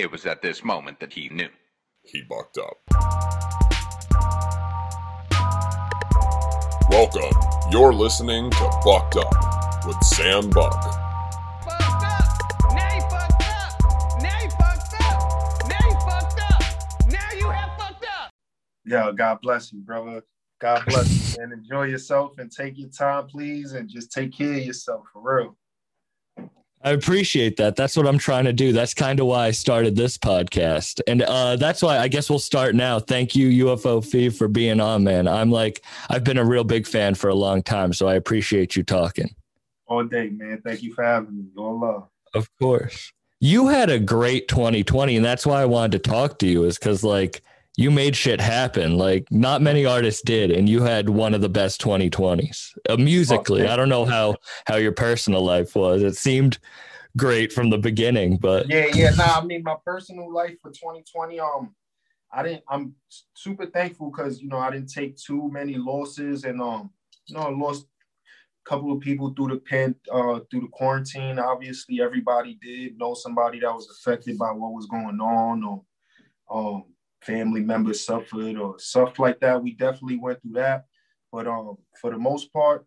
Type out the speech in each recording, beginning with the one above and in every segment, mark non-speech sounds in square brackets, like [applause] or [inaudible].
It was at this moment that he knew. He bucked up. Welcome. You're listening to Bucked Up with Sam Buck. fucked up. Now fucked up. Now fucked up. Now fucked up. Now you have fucked up. Yo, God bless you, brother. God bless you, and enjoy yourself and take your time, please, and just take care of yourself for real. I appreciate that. That's what I'm trying to do. That's kind of why I started this podcast. And uh, that's why I guess we'll start now. Thank you, UFO Fev, for being on, man. I'm like, I've been a real big fan for a long time. So I appreciate you talking. All day, man. Thank you for having me. All love. Of course. You had a great 2020. And that's why I wanted to talk to you, is because like you made shit happen. Like not many artists did. And you had one of the best 2020s uh, musically. I don't know how, how your personal life was. It seemed great from the beginning, but Yeah, yeah. Nah, I mean, my personal life for 2020, um, I didn't. I'm super thankful because you know I didn't take too many losses, and um, you know, I lost a couple of people through the pen, uh, through the quarantine. Obviously, everybody did know somebody that was affected by what was going on, or um, family members suffered, or stuff like that. We definitely went through that, but um, for the most part,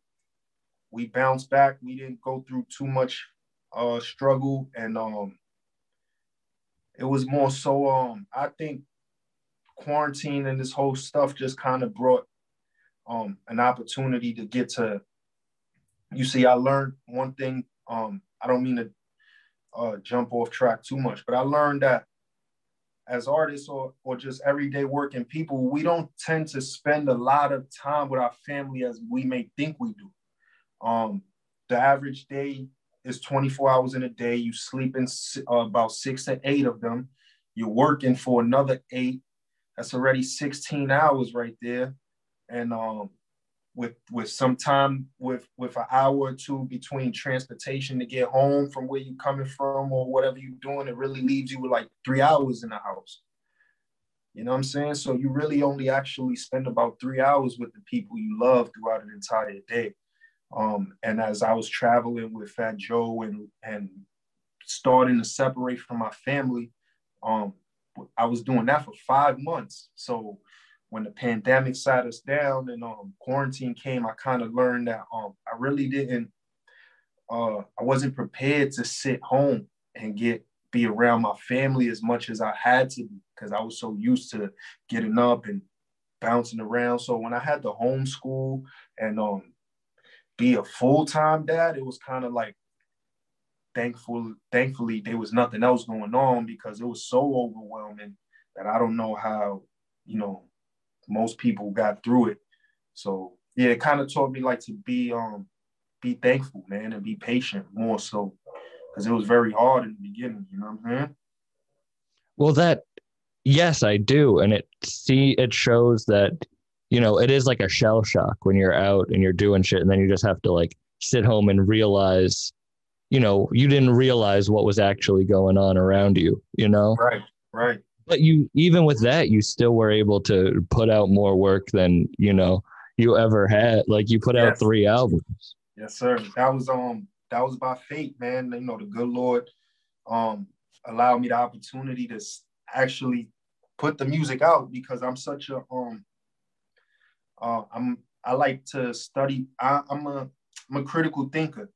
we bounced back. We didn't go through too much uh struggle, and um, it was more so um, I think quarantine and this whole stuff just kind of brought um an opportunity to get to you see i learned one thing um i don't mean to uh jump off track too much but i learned that as artists or, or just everyday working people we don't tend to spend a lot of time with our family as we may think we do. Um the average day is 24 hours in a day. You sleep in uh, about six to eight of them. You're working for another eight. That's already 16 hours right there. And um with with some time with with an hour or two between transportation to get home from where you're coming from or whatever you're doing it really leaves you with like three hours in the house. You know what i'm saying? So you really only actually spend about three hours with the people you love throughout an entire day. Um and as i was traveling with fat joe and and starting to separate from my family um I was doing that for five months. So when the pandemic sat us down and um, quarantine came, I kind of learned that um, I really didn't, uh, I wasn't prepared to sit home and get be around my family as much as I had to because I was so used to getting up and bouncing around. So when I had to homeschool and um, be a full time dad, it was kind of like thankful thankfully there was nothing else going on because it was so overwhelming that I don't know how, you know, most people got through it. So yeah, it kind of taught me like to be um be thankful, man, and be patient more so because it was very hard in the beginning, you know what I'm saying? Well, that yes, I do, and it see it shows that you know it is like a shell shock when you're out and you're doing shit, and then you just have to like sit home and realize, you know, you didn't realize what was actually going on around you, you know. Right, right. But you even with that, you still were able to put out more work than you know you ever had. Like you put out three albums. Yes, sir. That was um that was by fate, man. You know, the good Lord um allowed me the opportunity to actually put the music out because I'm such a um uh I'm I like to study. I, I'm a I'm a critical thinker.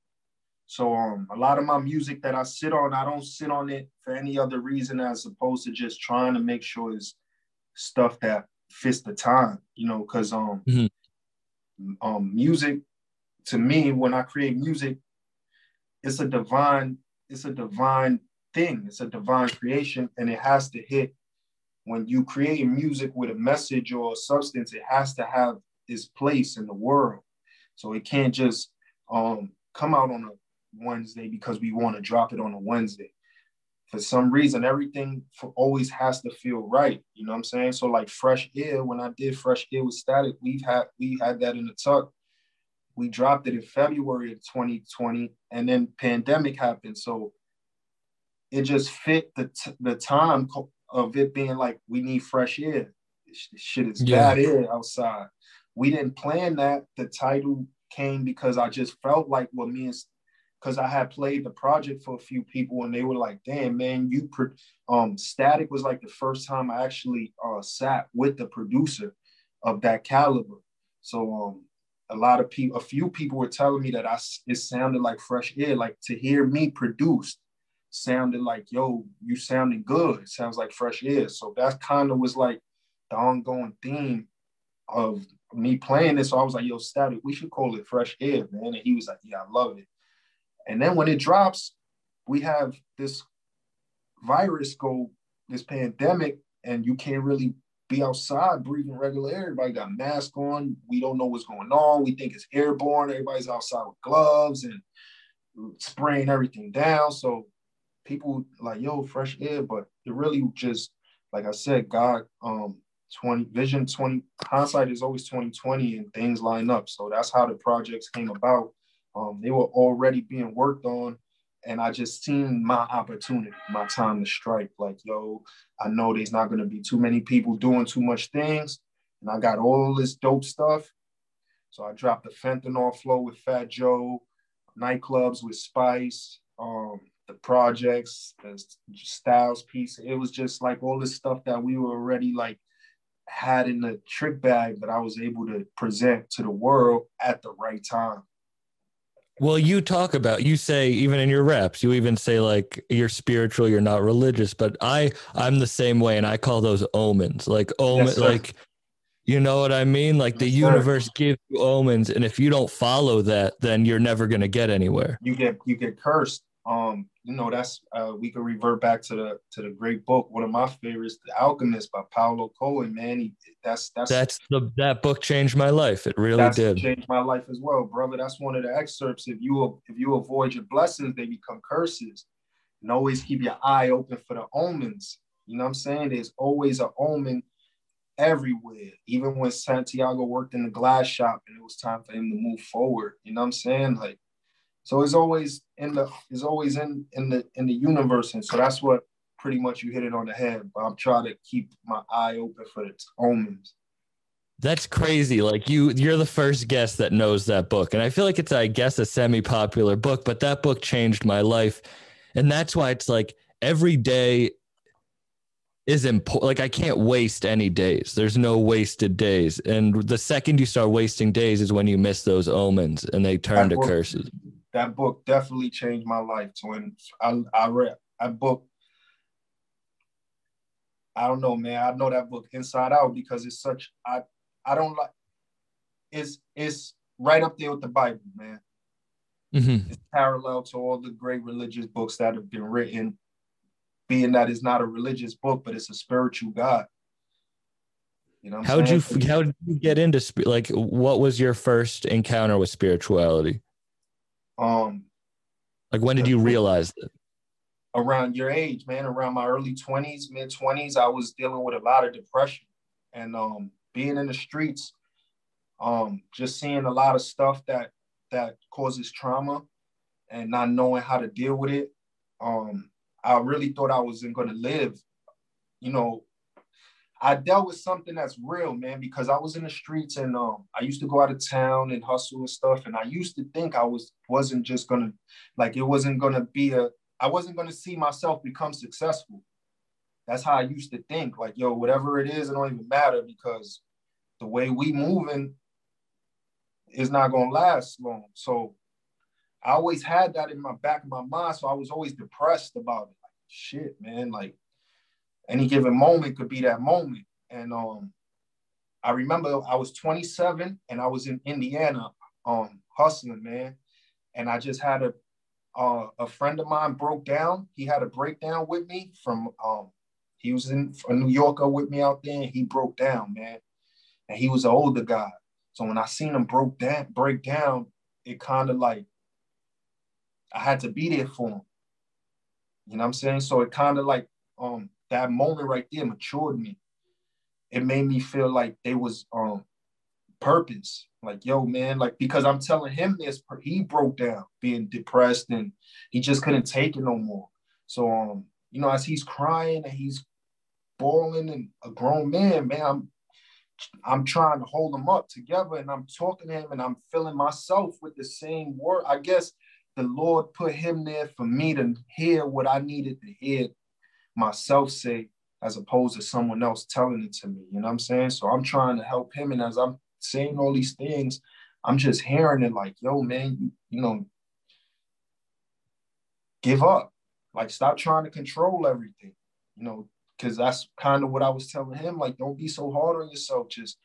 So um a lot of my music that I sit on, I don't sit on it for any other reason as opposed to just trying to make sure it's stuff that fits the time, you know, because um Mhm. um music to me when I create music, it's a divine, it's a divine thing. It's a divine creation, and it has to hit when you create music with a message or a substance, it has to have its place in the world. So it can't just um, come out on a Wednesday because we want to drop it on a Wednesday. For some reason, everything for always has to feel right. You know what I'm saying? So like Fresh Air, when I did Fresh Air with Statik, we've had we had that in the tuck. We dropped it in February of 2020, and then pandemic happened. So it just fit the t- the time co- of it being like we need fresh air. Sh- Shit is Yeah. bad air outside. We didn't plan that. The title came because I just felt like what me and because I had played the project for a few people and they were like, damn, man, you pro-. um Statik was like the first time I actually uh sat with the producer of that caliber. So um a lot of people, a few people were telling me that I it sounded like fresh air, like to hear me produced sounded like, yo, you sounding good. It sounds like fresh air. So that kind of was like the ongoing theme of me playing this. So I was like, yo, Statik, we should call it fresh air, man. And he was like, yeah, I love it. And then when it drops, we have this virus go, this pandemic, and you can't really be outside breathing regular air. Everybody got masks on. We don't know what's going on. We think it's airborne. Everybody's outside with gloves and spraying everything down. So people like, yo, fresh air, but it really just, like I said, God, um, 20 vision 20 hindsight is always 2020 and things line up. So that's how the projects came about. Um, they were already being worked on and I just seen my opportunity, my time to strike. Like, yo, I know there's not gonna be too many people doing too much things, and I got all this dope stuff. So I dropped the fentanyl flow with Fat Joe, nightclubs with Spice, um, the projects, the Styles piece. It was just like all this stuff that we were already like had in the trick bag that I was able to present to the world at the right time. Well, you talk about you say even in your reps, you even say like you're spiritual, you're not religious, but I I'm the same way and I call those omens. Like omen Yes, like you know what I mean? Like the Yes, sir. universe gives you omens and if you don't follow that, then you're never going to get anywhere. you get you get cursed. Um, you know, that's uh we can revert back to the to the great book. One of my favorites, The Alchemist by Paulo Coelho. Man, he that's that's That's the that book changed my life. It really that's did. changed my life as well, brother. That's one of the excerpts. If you if you avoid your blessings, they become curses. And always keep your eye open for the omens. You know what I'm saying? There's always an omen everywhere. Even when Santiago worked in the glass shop and it was time for him to move forward. You know what I'm saying? Like, so it's always in the is always in in the in the universe. And so that's what pretty much you hit it on the head. But I'm trying to keep my eye open for the omens. That's crazy. Like you you're the first guest that knows that book. And I feel like it's I guess a semi-popular book, but that book changed my life. And that's why it's like every day is important. Like I can't waste any days. There's no wasted days. And the second you start wasting days is when you miss those omens and they turn to curses. That book definitely changed my life. So when I I read that book, I don't know, man. I know that book inside out because it's such I I don't like it's it's right up there with the Bible, man. Mm-hmm. It's parallel to all the great religious books that have been written, being that it's not a religious book, but it's a spiritual God. You know, How'd you how did you get into like what was your first encounter with spirituality? Um Like when did you realize that? around your age, man, around my early 20s, mid 20s, I was dealing with a lot of depression and um, being in the streets, um, just seeing a lot of stuff that that causes trauma and not knowing how to deal with it. Um, I really thought I wasn't going to live. You know, I dealt with something that's real, man, because I was in the streets and um, I used to go out of town and hustle and stuff. And I used to think I was wasn't just gonna like it wasn't gonna be a I wasn't gonna see myself become successful. That's how I used to think. Like, yo, whatever it is, it don't even matter because the way we moving is not gonna last long. So I always had that in my back of my mind. So I was always depressed about it. Like, shit, man, like any given moment could be that moment. And um, I remember I was 27 and I was in Indiana um, hustling, man. And I just had a uh, a friend of mine broke down. He had a breakdown with me from um, he was in a New Yorker with me out there and he broke down, man. And he was an older guy. So when I seen him broke down, break down, it kind of like I had to be there for him. You know what I'm saying? So it kind of like um that moment right there matured me. It made me feel like there was um purpose. Like, yo, man, like because I'm telling him this, he broke down being depressed and he just couldn't take it no more. So um, you know, as he's crying and he's bawling and a grown man, man, I'm I'm trying to hold him up together and I'm talking to him and I'm filling myself with the same word. I guess the Lord put him there for me to hear what I needed to hear myself say, as opposed to someone else telling it to me. You know what I'm saying? So I'm trying to help him. And as I'm saying all these things, I'm just hearing it like, yo, man, you, you know, give up. Like, stop trying to control everything, you know, because that's kind of what I was telling him. Like, don't be so hard on yourself. Just,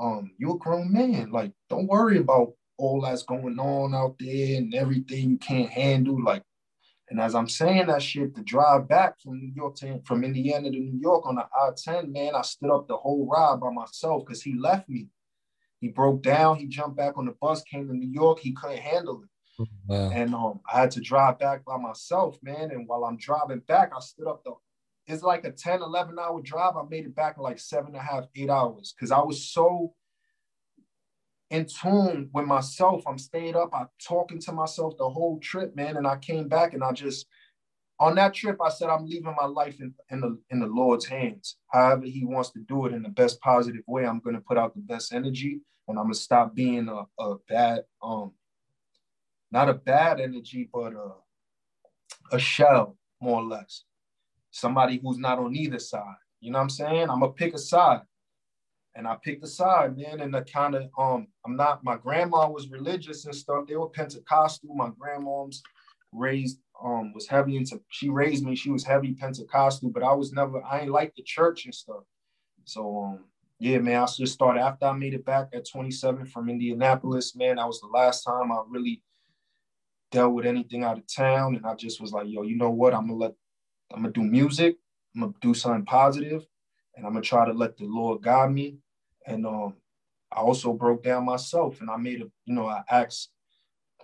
um, you're a grown man. Like, don't worry about all that's going on out there and everything you can't handle. Like, and as I'm saying that shit, the drive back from New York to from Indiana to New York on the I-10, man, I stood up the whole ride by myself because he left me. He broke down. He jumped back on the bus, came to New York. He couldn't handle it. Wow. And um, I had to drive back by myself, man. And while I'm driving back, I stood up the, it's like a 10, 11 hour drive. I made it back in like seven and a half, eight hours. Cause I was so in tune with myself. I'm stayed up. I talking to myself the whole trip, man. And I came back and I just, on that trip, I said, I'm leaving my life in, in the in the Lord's hands. However He wants to do it in the best positive way, I'm gonna put out the best energy, and I'm gonna stop being a, a bad, um, not a bad energy, but a, a shell, more or less. Somebody who's not on either side. You know what I'm saying? I'm gonna pick a side, and I picked a side, man. And the kind of um, I'm not. My grandma was religious and stuff. They were Pentecostal. My grandmom's raised um was heavy into she raised me she was heavy pentecostal but i was never i ain't like the church and stuff so um yeah man i just started after i made it back at 27 from indianapolis man that was the last time i really dealt with anything out of town and i just was like yo you know what i'm gonna let i'm gonna do music i'm gonna do something positive and i'm gonna try to let the lord guide me and um i also broke down myself and i made a you know i asked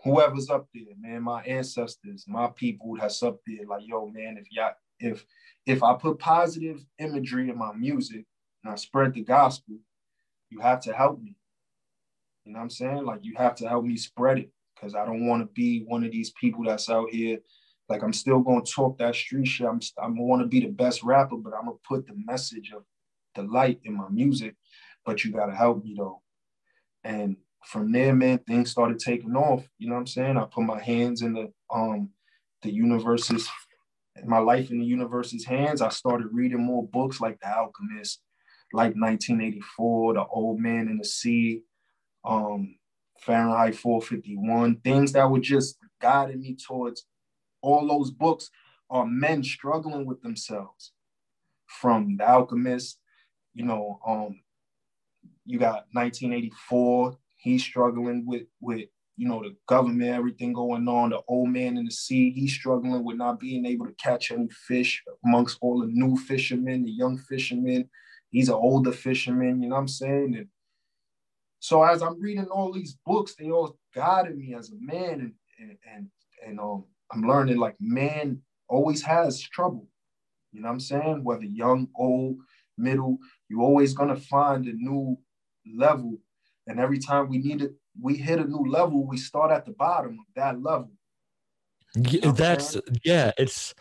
whoever's up there, man, my ancestors, my people that's up there, like, yo, man, if y'all, if if I put positive imagery in my music and I spread the gospel, you have to help me. You know what I'm saying? Like you have to help me spread it because I don't want to be one of these people that's out here. Like I'm still to talk that street shit. I'm I'm want to be the best rapper, but I'm gonna put the message of the light in my music. But you gotta help me though. And from there, man, things started taking off. You know what I'm saying? I put my hands in the um the universe's my life in the universe's hands. I started reading more books like The Alchemist, like 1984, The Old Man in the Sea, um, Fahrenheit 451, things that were just guiding me towards all those books are men struggling with themselves. From The Alchemist, you know, um, you got 1984, he's struggling with with you know the government, everything going on. The old man in the sea, he's struggling with not being able to catch any fish amongst all the new fishermen, the young fishermen. He's an older fisherman, you know what I'm saying? And so as I'm reading all these books, they all guided me as a man, and and and, and um, I'm learning like man always has trouble. You know what I'm saying? Whether young, old, middle, you're always gonna find a new level and every time we need it, we hit a new level, we start at the bottom of that level. Yeah, that's yeah, it's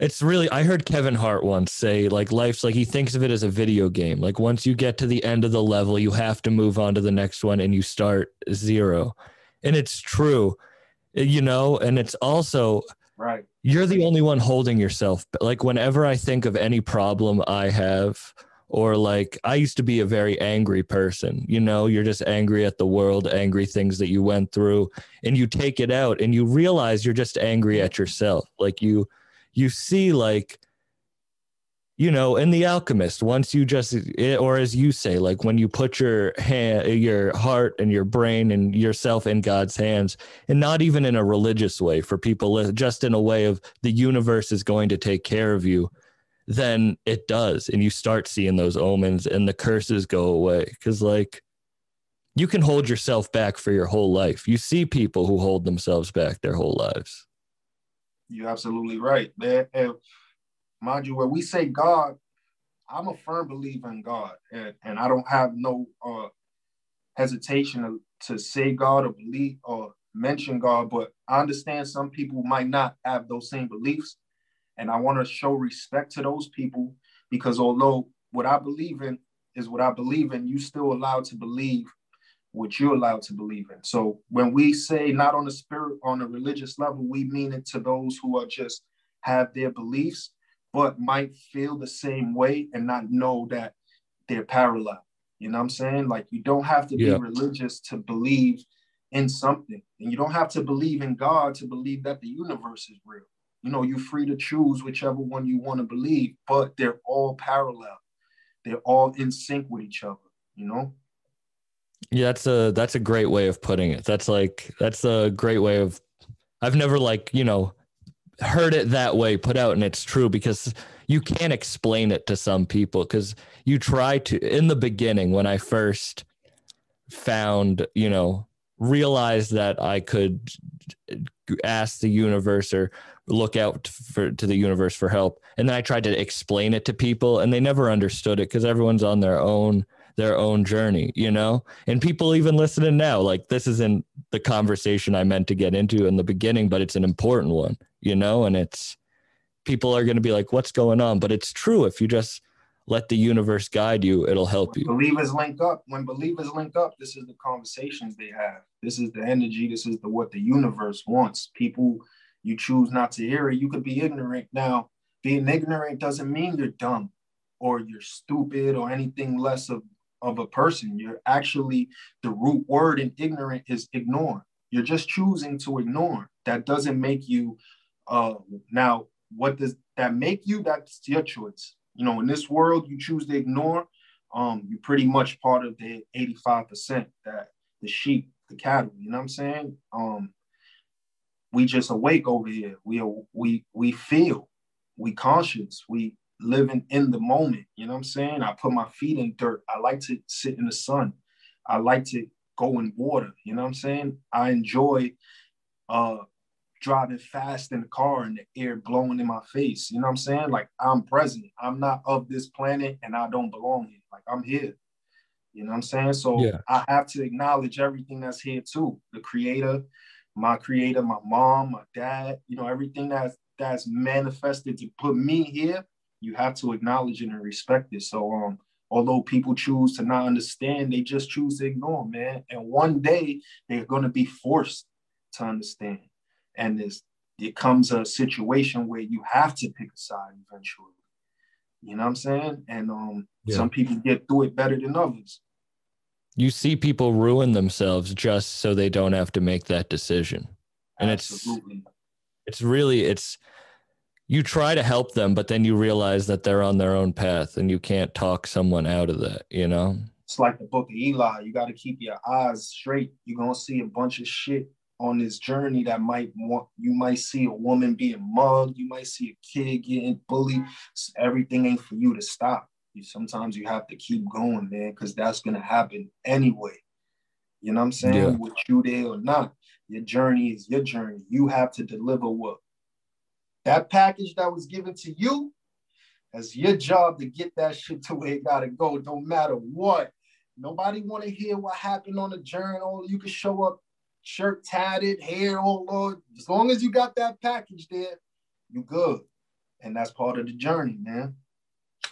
it's really I heard Kevin Hart once say like life's like he thinks of it as a video game. Like once you get to the end of the level, you have to move on to the next one and you start zero. And it's true. You know, and it's also right. You're the only one holding yourself. Like whenever I think of any problem I have, or like I used to be a very angry person. You know, you're just angry at the world, angry things that you went through, and you take it out and you realize you're just angry at yourself. Like you you see like you know, in the alchemist, once you just eh, or as you say, like when you put your hand your heart and your brain and yourself in God's hands, and not even in a religious way for people, uh, just in a way of the universe is going to take care of you then it does. And you start seeing those omens and the curses go away. Because like you can hold yourself back for your whole life. You see people who hold themselves back their whole lives. You're absolutely right. Man and mind you when we say god i'm a firm believer in god and, and i don't have no uh, hesitation to, to say god or believe or mention god but i understand some people might not have those same beliefs and I want to show respect to those people because although what I believe in is what I believe in, you still allowed to believe what you're allowed to believe in. So when we say not on a spirit, on a religious level, we mean it to those who are just have their beliefs, but might feel the same way and not know that they're parallel. You know what I'm saying? Like you don't have to Yeah. be religious to believe in something. And you don't have to believe in God to believe that the universe is real. You know, you're free to choose whichever one you want to believe, but they're all parallel. They're all in sync with each other, you know? Yeah, that's a that's a great way of putting it. That's like that's a great way of I've never like, you know, heard it that way put out and it's true because you can't explain it to some people cuz you try to in the beginning when I first found, you know, realized that I could ask the universe or look out for to the universe for help and then I tried to explain it to people and they never understood it cuz everyone's on their own their own journey, you know? And people even listening now, like this isn't the conversation I meant to get into in the beginning, but it's an important one, you know? And it's people are going to be like, what's going on? But it's true. If you just let the universe guide you, it'll help you. Believers link up. When believers link up, this is the conversations they have. This is the energy. This is the what the universe wants. People, you choose not to hear it. You could be ignorant. Now, being ignorant doesn't mean you're dumb or you're stupid or anything less of, of a person. You're actually the root word in ignorant is ignore. You're just choosing to ignore. That doesn't make you uh now what does that make you? That's your choice. You know, in this world, you choose to ignore, um, you're pretty much part of the 85% that the sheep, the cattle, you know what I'm saying? Um, we just awake over here. We we we feel, we conscious, we living in the moment. You know what I'm saying? I put my feet in dirt. I like to sit in the sun. I like to go in water. You know what I'm saying? I enjoy uh driving fast in the car and the air blowing in my face. You know what I'm saying? Like I'm present. I'm not of this planet and I don't belong here. Like I'm here. You know what I'm saying? So Yeah. I have to acknowledge everything that's here too. The creator, my creator, my mom, my dad, you know, everything that's that's manifested to put me here, you have to acknowledge it and respect it. So um although people choose to not understand, they just choose to ignore, man. And one day they're gonna be forced to understand. And this it comes a situation where you have to pick a side eventually. You know what I'm saying? And um Yeah. some people get through it better than others. You see people ruin themselves just so they don't have to make that decision. And it's- It's really it's you try to help them, but then you realize that they're on their own path and you can't talk someone out of that, you know? It's like the book of Eli. You got to keep your eyes straight. You're gonna see a bunch of shit on this journey that might want you might see a woman being mugged, you might see a kid getting bullied. Everything ain't for you to stop. You sometimes you have to keep going, man, because that's gonna happen anyway. You know what I'm saying? Yeah. With you there or not, your journey is your journey. You have to deliver what that package that was given to you. That's your job to get that shit to where it gotta go. Don't matter what. Nobody want to hear what happened on the journal. You can show up shirt tatted, hair all Lord. As long as you got that package there, you good. And that's part of the journey, man.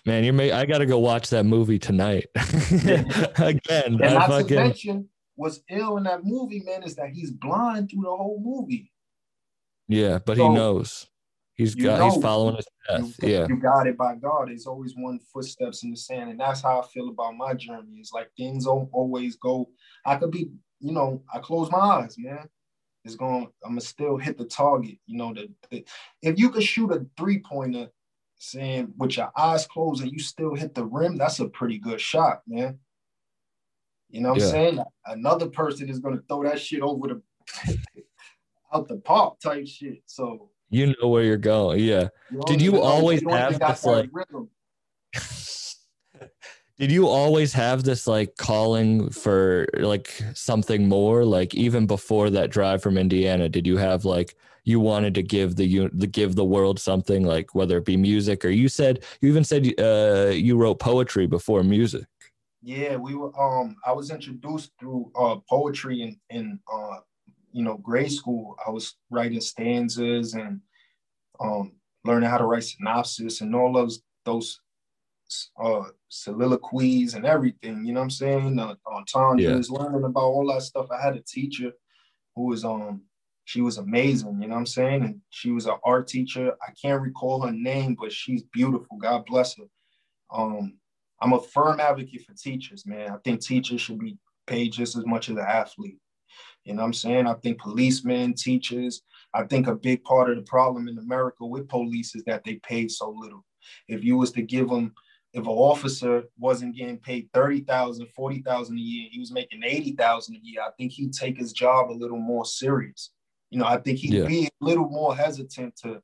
Man, you're ma- I gotta go watch that movie tonight. [laughs] Again, And not to mention what's ill in that movie, man, is that he's blind through the whole movie. yeah, but he knows. He's you got know he's following his You, path. Yeah. you got it by God. There's always one footsteps in the sand. And that's how I feel about my journey. It's like things don't always go. I could be, you know, I close my eyes, man. It's going, I'm gonna still hit the target. You know, the, the if you could shoot a three-pointer saying with your eyes closed and you still hit the rim, that's a pretty good shot, man. You know what Yeah. I'm saying? Another person is gonna throw that shit over the [laughs] out the park type shit. So You know where you're going. Yeah. Did you always have this, like- [laughs] Did you always have this like calling for like something more? Like even before that drive from Indiana, did you have like you wanted to give the you the give the world something like whether it be music or you said you even said uh you wrote poetry before music. Yeah, we were. Um, I was introduced through uh poetry in in uh you know grade school. I was writing stanzas and um learning how to write synopsis and all those those uh, soliloquies and everything. You know what I'm saying? Uh, entendres, learning about all that stuff. I had a teacher who was um she was amazing. You know what I'm saying? And she was an art teacher. I can't recall her name, but she's beautiful. God bless her. Um, I'm a firm advocate for teachers, man. I think teachers should be paid just as much as an athlete. You know what I'm saying? I think policemen, teachers, I think a big part of the problem in America with police is that they pay so little. If you was to give them, if an officer wasn't getting paid 30,000, 40,000 a year, he was making 80,000 a year, I think he'd take his job a little more serious. You know, I think he'd Yeah. be a little more hesitant to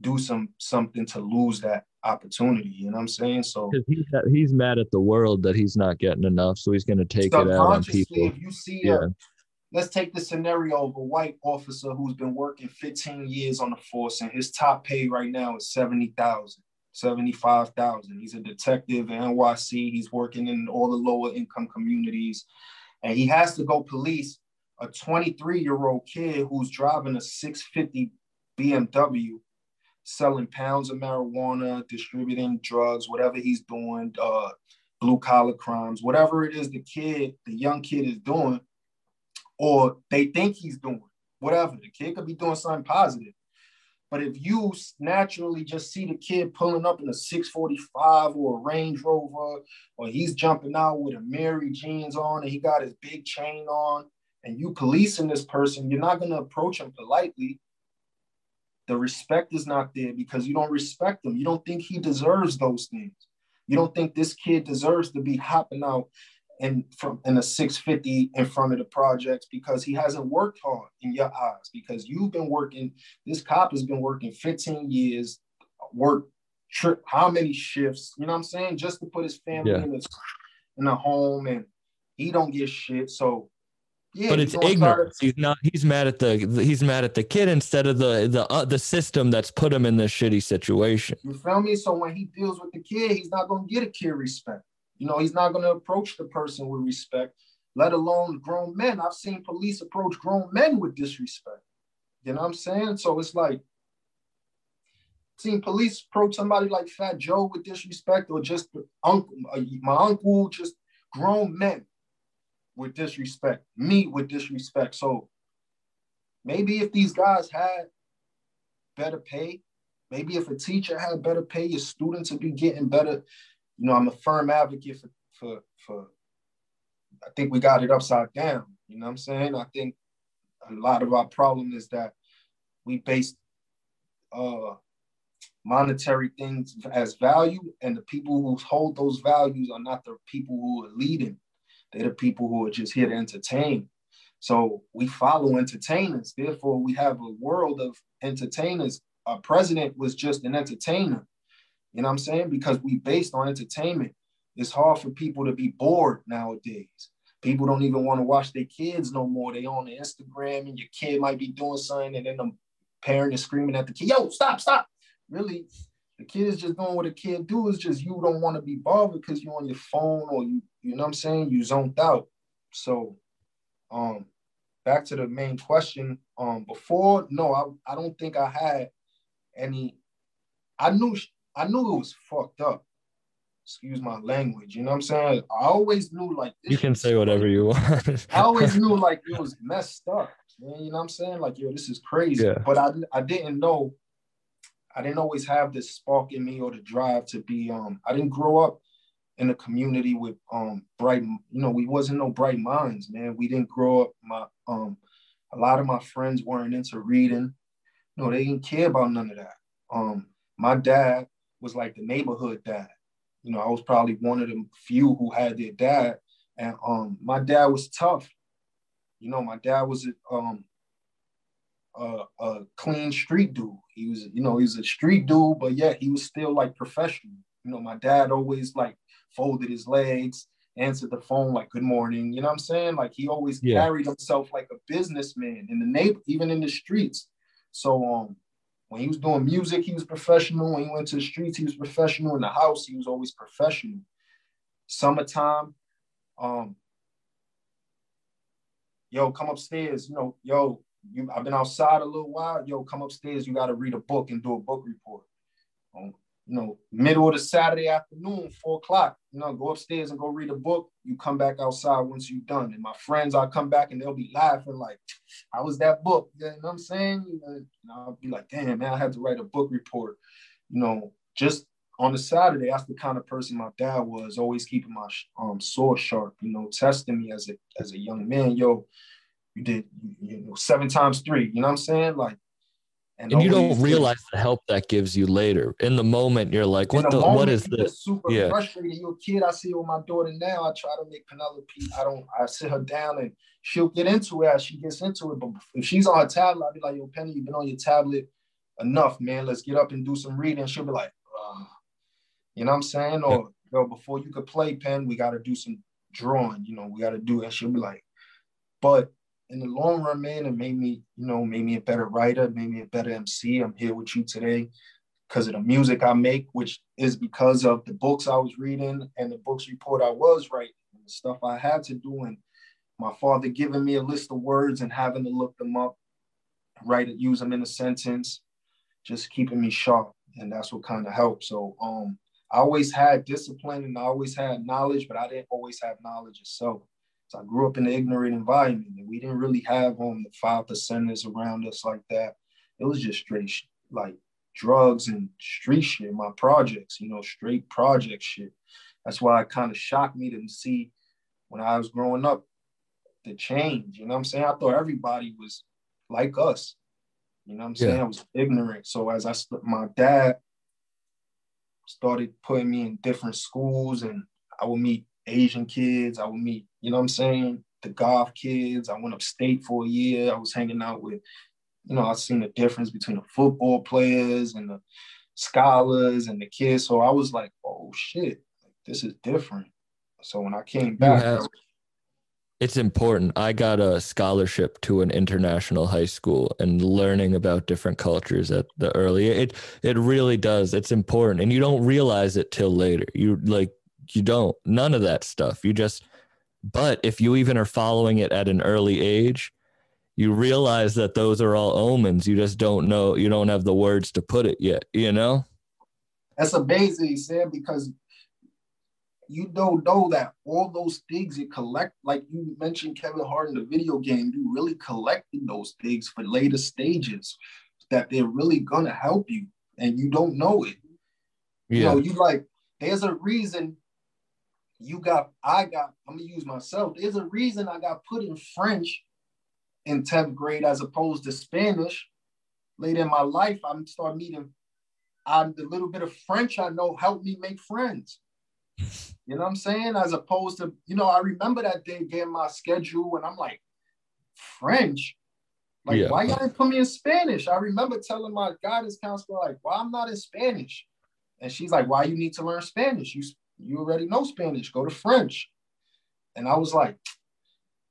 do some something to lose that opportunity. You know what I'm saying? So he's, he's mad at the world that he's not getting enough, so he's going to take it out on people. if you see Yeah. a, let's take the scenario of a white officer who's been working 15 years on the force and his top pay right now is 70,000, 75,000. He's a detective in NYC. He's working in all the lower income communities and he has to go police a 23 year old kid who's driving a 650 BMW selling pounds of marijuana, distributing drugs, whatever he's doing, uh, blue collar crimes, whatever it is the kid, the young kid is doing, or they think he's doing, whatever. The kid could be doing something positive. But if you naturally just see the kid pulling up in a 645 or a Range Rover, or he's jumping out with Amiri jeans on and he got his big chain on, and you policing this person, you're not gonna approach him politely the respect is not there because you don't respect him. You don't think he deserves those things. You don't think this kid deserves to be hopping out in from in a 650 in front of the projects because he hasn't worked hard in your eyes because you've been working this cop has been working 15 years work tri- how many shifts you know what i'm saying just to put his family Yeah. in, his, in a home and he don't get shit so yeah but it's ignorance. He's not. He's mad at the. He's mad at the kid instead of the the uh, the system that's put him in this shitty situation. You feel me? So when he deals with the kid, he's not gonna get a kid respect. You know, he's not gonna approach the person with respect, let alone grown men. I've seen police approach grown men with disrespect. You know what I'm saying? So it's like seen police approach somebody like Fat Joe with disrespect, or just uncle, uh, my uncle, just grown men with disrespect, me with disrespect. So maybe if these guys had better pay, maybe if a teacher had better pay, your students would be getting better. You know, I'm a firm advocate for for for. I think we got it upside down. You know what I'm saying? I think a lot of our problem is that we base uh, monetary things as value, and the people who hold those values are not the people who are leading. They're the people who are just here to entertain. So we follow entertainers. Therefore, we have a world of entertainers. Our president was just an entertainer. You know what I'm saying? Because we based on entertainment. It's hard for people to be bored nowadays. People don't even want to watch their kids no more. They on the Instagram and your kid might be doing something and then the parent is screaming at the kid, yo, stop, stop. Really, the kid is just doing what a kid do. Is just you don't want to be bothered because you're on your phone or you, you know what I'm saying? You zoned out. So um back to the main question. Um before, no, I, I don't think I had any I knew I knew it was fucked up. Excuse my language. You know what I'm saying? I always knew like this You can say whatever you want. [laughs] I always knew like it was messed up. Man, you know what I'm saying? Like, yo, this is crazy. Yeah. But I I didn't know, I didn't always have this spark in me or the drive to be um, I didn't grow up in a community with um bright, you know, we wasn't no bright minds, man. We didn't grow up. My um a lot of my friends weren't into reading. No, they didn't care about none of that. Um, my dad was like the neighborhood dad. You know, I was probably one of the few who had their dad. And um, my dad was tough. You know, my dad was a, um, a, a clean street dude. He was, you know, he was a street dude, but yet he was still like professional. You know, my dad always like folded his legs, answered the phone like "Good morning." You know what I'm saying? Like he always Yeah. carried himself like a businessman in the neighbor, even in the streets. So um, when he was doing music, he was professional. When he went to the streets, he was professional. In the house, he was always professional. Summertime, um, yo, come upstairs. You know, yo, you I've been outside a little while. Yo, come upstairs. You got to read a book and do a book report. Um, you know, middle of the Saturday afternoon, four o'clock. You know, go upstairs and go read a book. You come back outside once you're done. And my friends, I'll come back and they'll be laughing like, "How was that book?" You know what I'm saying? And I'll be like, "Damn, man, I had to write a book report." You know, just on the Saturday, that's the kind of person my dad was, always keeping my um sword sharp. You know, testing me as a as a young man. Yo, you did you know seven times three. You know what I'm saying? Like and you don't realize the help that gives you later. In the moment, you're like, "What the? moment, what is you this?" Super Yeah. frustrated. You're a kid. I see it with my daughter now. I try to make Penelope. I don't. I sit her down and she'll get into it as she gets into it. But if she's on her tablet, I'll be like, "Yo, Penny, you've been on your tablet enough, man. Let's get up and do some reading." She'll be like, Ugh. "You know what I'm saying?" Or yo, before you could play pen, we got to do some drawing. You know, we got to do it. And she'll be like, "But." In the long run, man, it made me, you know, made me a better writer, made me a better MC. I'm here with you today because of the music I make, which is because of the books I was reading and the books report I was writing, and the stuff I had to do, and my father giving me a list of words and having to look them up, write it, use them in a sentence, just keeping me sharp, and that's what kind of helped. So, um, I always had discipline and I always had knowledge, but I didn't always have knowledge itself. So I grew up in an ignorant environment, and we didn't really have um the five percenters around us like that. It was just straight like drugs and street shit. My projects, you know, straight project shit. That's why it kind of shocked me to see when I was growing up the change. You know what I'm saying? I thought everybody was like us. You know what I'm saying? Yeah. I was ignorant. So as I my dad started putting me in different schools and I would meet Asian kids. I would meet, you know what I'm saying, the golf kids. I went upstate for a year. I was hanging out with, you know, I seen the difference between the football players and the scholars and the kids. So I was like, oh shit, this is different. So when I came back, I was- It's important. I got a scholarship to an international high school and learning about different cultures at the early it it really does. It's important and you don't realize it till later. You like you don't none of that stuff. You just but if you even are following it at an early age, you realize that those are all omens. You just don't know, you don't have the words to put it yet, you know? that's amazing, Sam, because you don't know that all those things you collect, like you mentioned Kevin Hart in the video game, you really collecting those things for later stages that they're really gonna help you and you don't know it. You Yeah. know, you like, there's a reason you got, I got, I'm gonna use myself. There's a reason I got put in French in 10th grade as opposed to Spanish. Later in my life, I'm start meeting I'm the little bit of French I know helped me make friends. You know what I'm saying? As opposed to, you know, I remember that day getting my schedule and I'm like, French? Like, Yeah. why y'all didn't put me in Spanish? I remember telling my guidance counselor, like, why I'm not in Spanish? And she's like, why you need to learn Spanish? You, you already know Spanish, go to French. And I was like,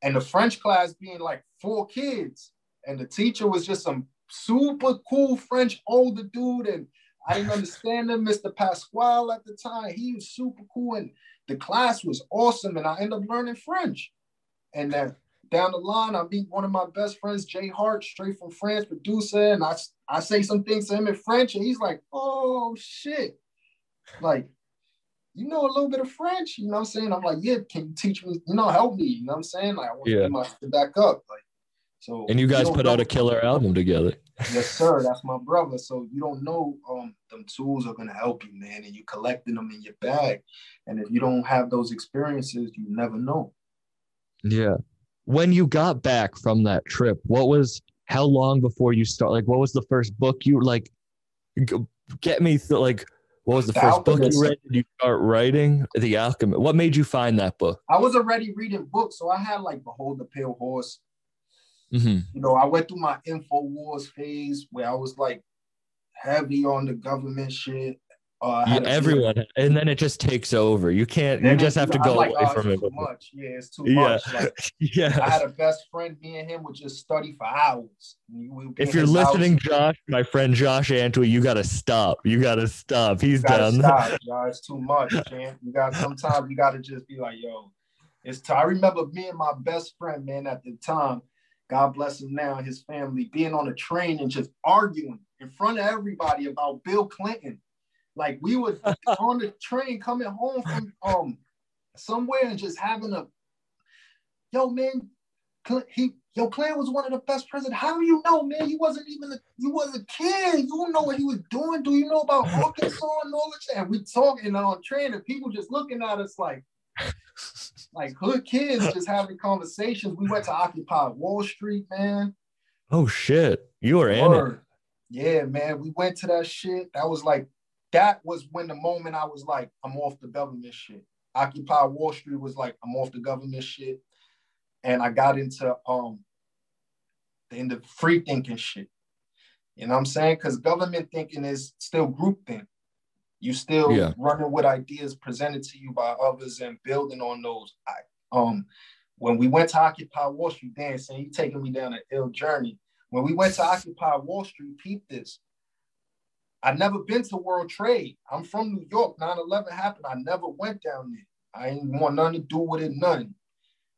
and the French class being like four kids, and the teacher was just some super cool French older dude, and I didn't [laughs] understand him, Mr. Pasquale at the time. He was super cool, and the class was awesome, and I ended up learning French. And then down the line, I meet one of my best friends, Jay Hart, straight from France, producer, and I, I say some things to him in French, and he's like, oh shit. Like, you know a little bit of French, you know what I'm saying? I'm like, yeah, can you teach me, you know, help me, you know what I'm saying? Like, I want to get my back up. Like, so And you guys don't put out a killer album together. Yes, sir. [laughs] That's my brother. So you don't know um them tools are gonna help you, man, and you're collecting them in your bag. And if you don't have those experiences, you never know. Yeah. When you got back from that trip, what was how long before you start like what was the first book you like g- get me th- like what was the The first book you read? Did you start writing? The Alchemist. What made you find that book? I was already reading books, so I had like Behold the Pale Horse. hmm You know, I went through my info wars phase where I was like heavy on the government shit. Uh, I Yeah, had a- everyone, and then it just takes over. You can't. You just have to I'm go like, away oh, from it. Too much. Yeah, it's too Yeah. much. Like, [laughs] I had a best friend. Me and him would just study for hours. We would be If you're his house. listening, Josh, my friend Josh Antwi, you gotta stop. You gotta stop. He's You done. stop, [laughs] y'all. It's too much, man. You got sometimes you gotta just be like, yo, it's time. I remember me and my best friend, man, at the time, God bless him now his family, being on a train and just arguing in front of everybody about Bill Clinton. Like we was on the train coming home from um somewhere and just having a yo man, he yo Clay was one of the best presidents. How do you know, man? He wasn't even a you was a kid. You don't know what he was doing. Do you know about Arkansas and all that shit? And we talking on train and people just looking at us like like hood kids just having conversations. We went to Occupy Wall Street, man. Oh shit. You were in it. Yeah, man. We went to that shit. That was like, that was when the moment I was like, I'm off the government shit. Occupy Wall Street was like, I'm off the government shit. And I got into um the into free thinking shit. You know what I'm saying? Because government thinking is still group think. You still Yeah. running with ideas presented to you by others and building on those. I, um, when we went to Occupy Wall Street, Dan, saying you taking me down an ill journey. When we went to Occupy Wall Street, peep this. I'd never been to World Trade. I'm from New York. 9-11 happened. I never went down there. I ain't want nothing to do with it, nothing.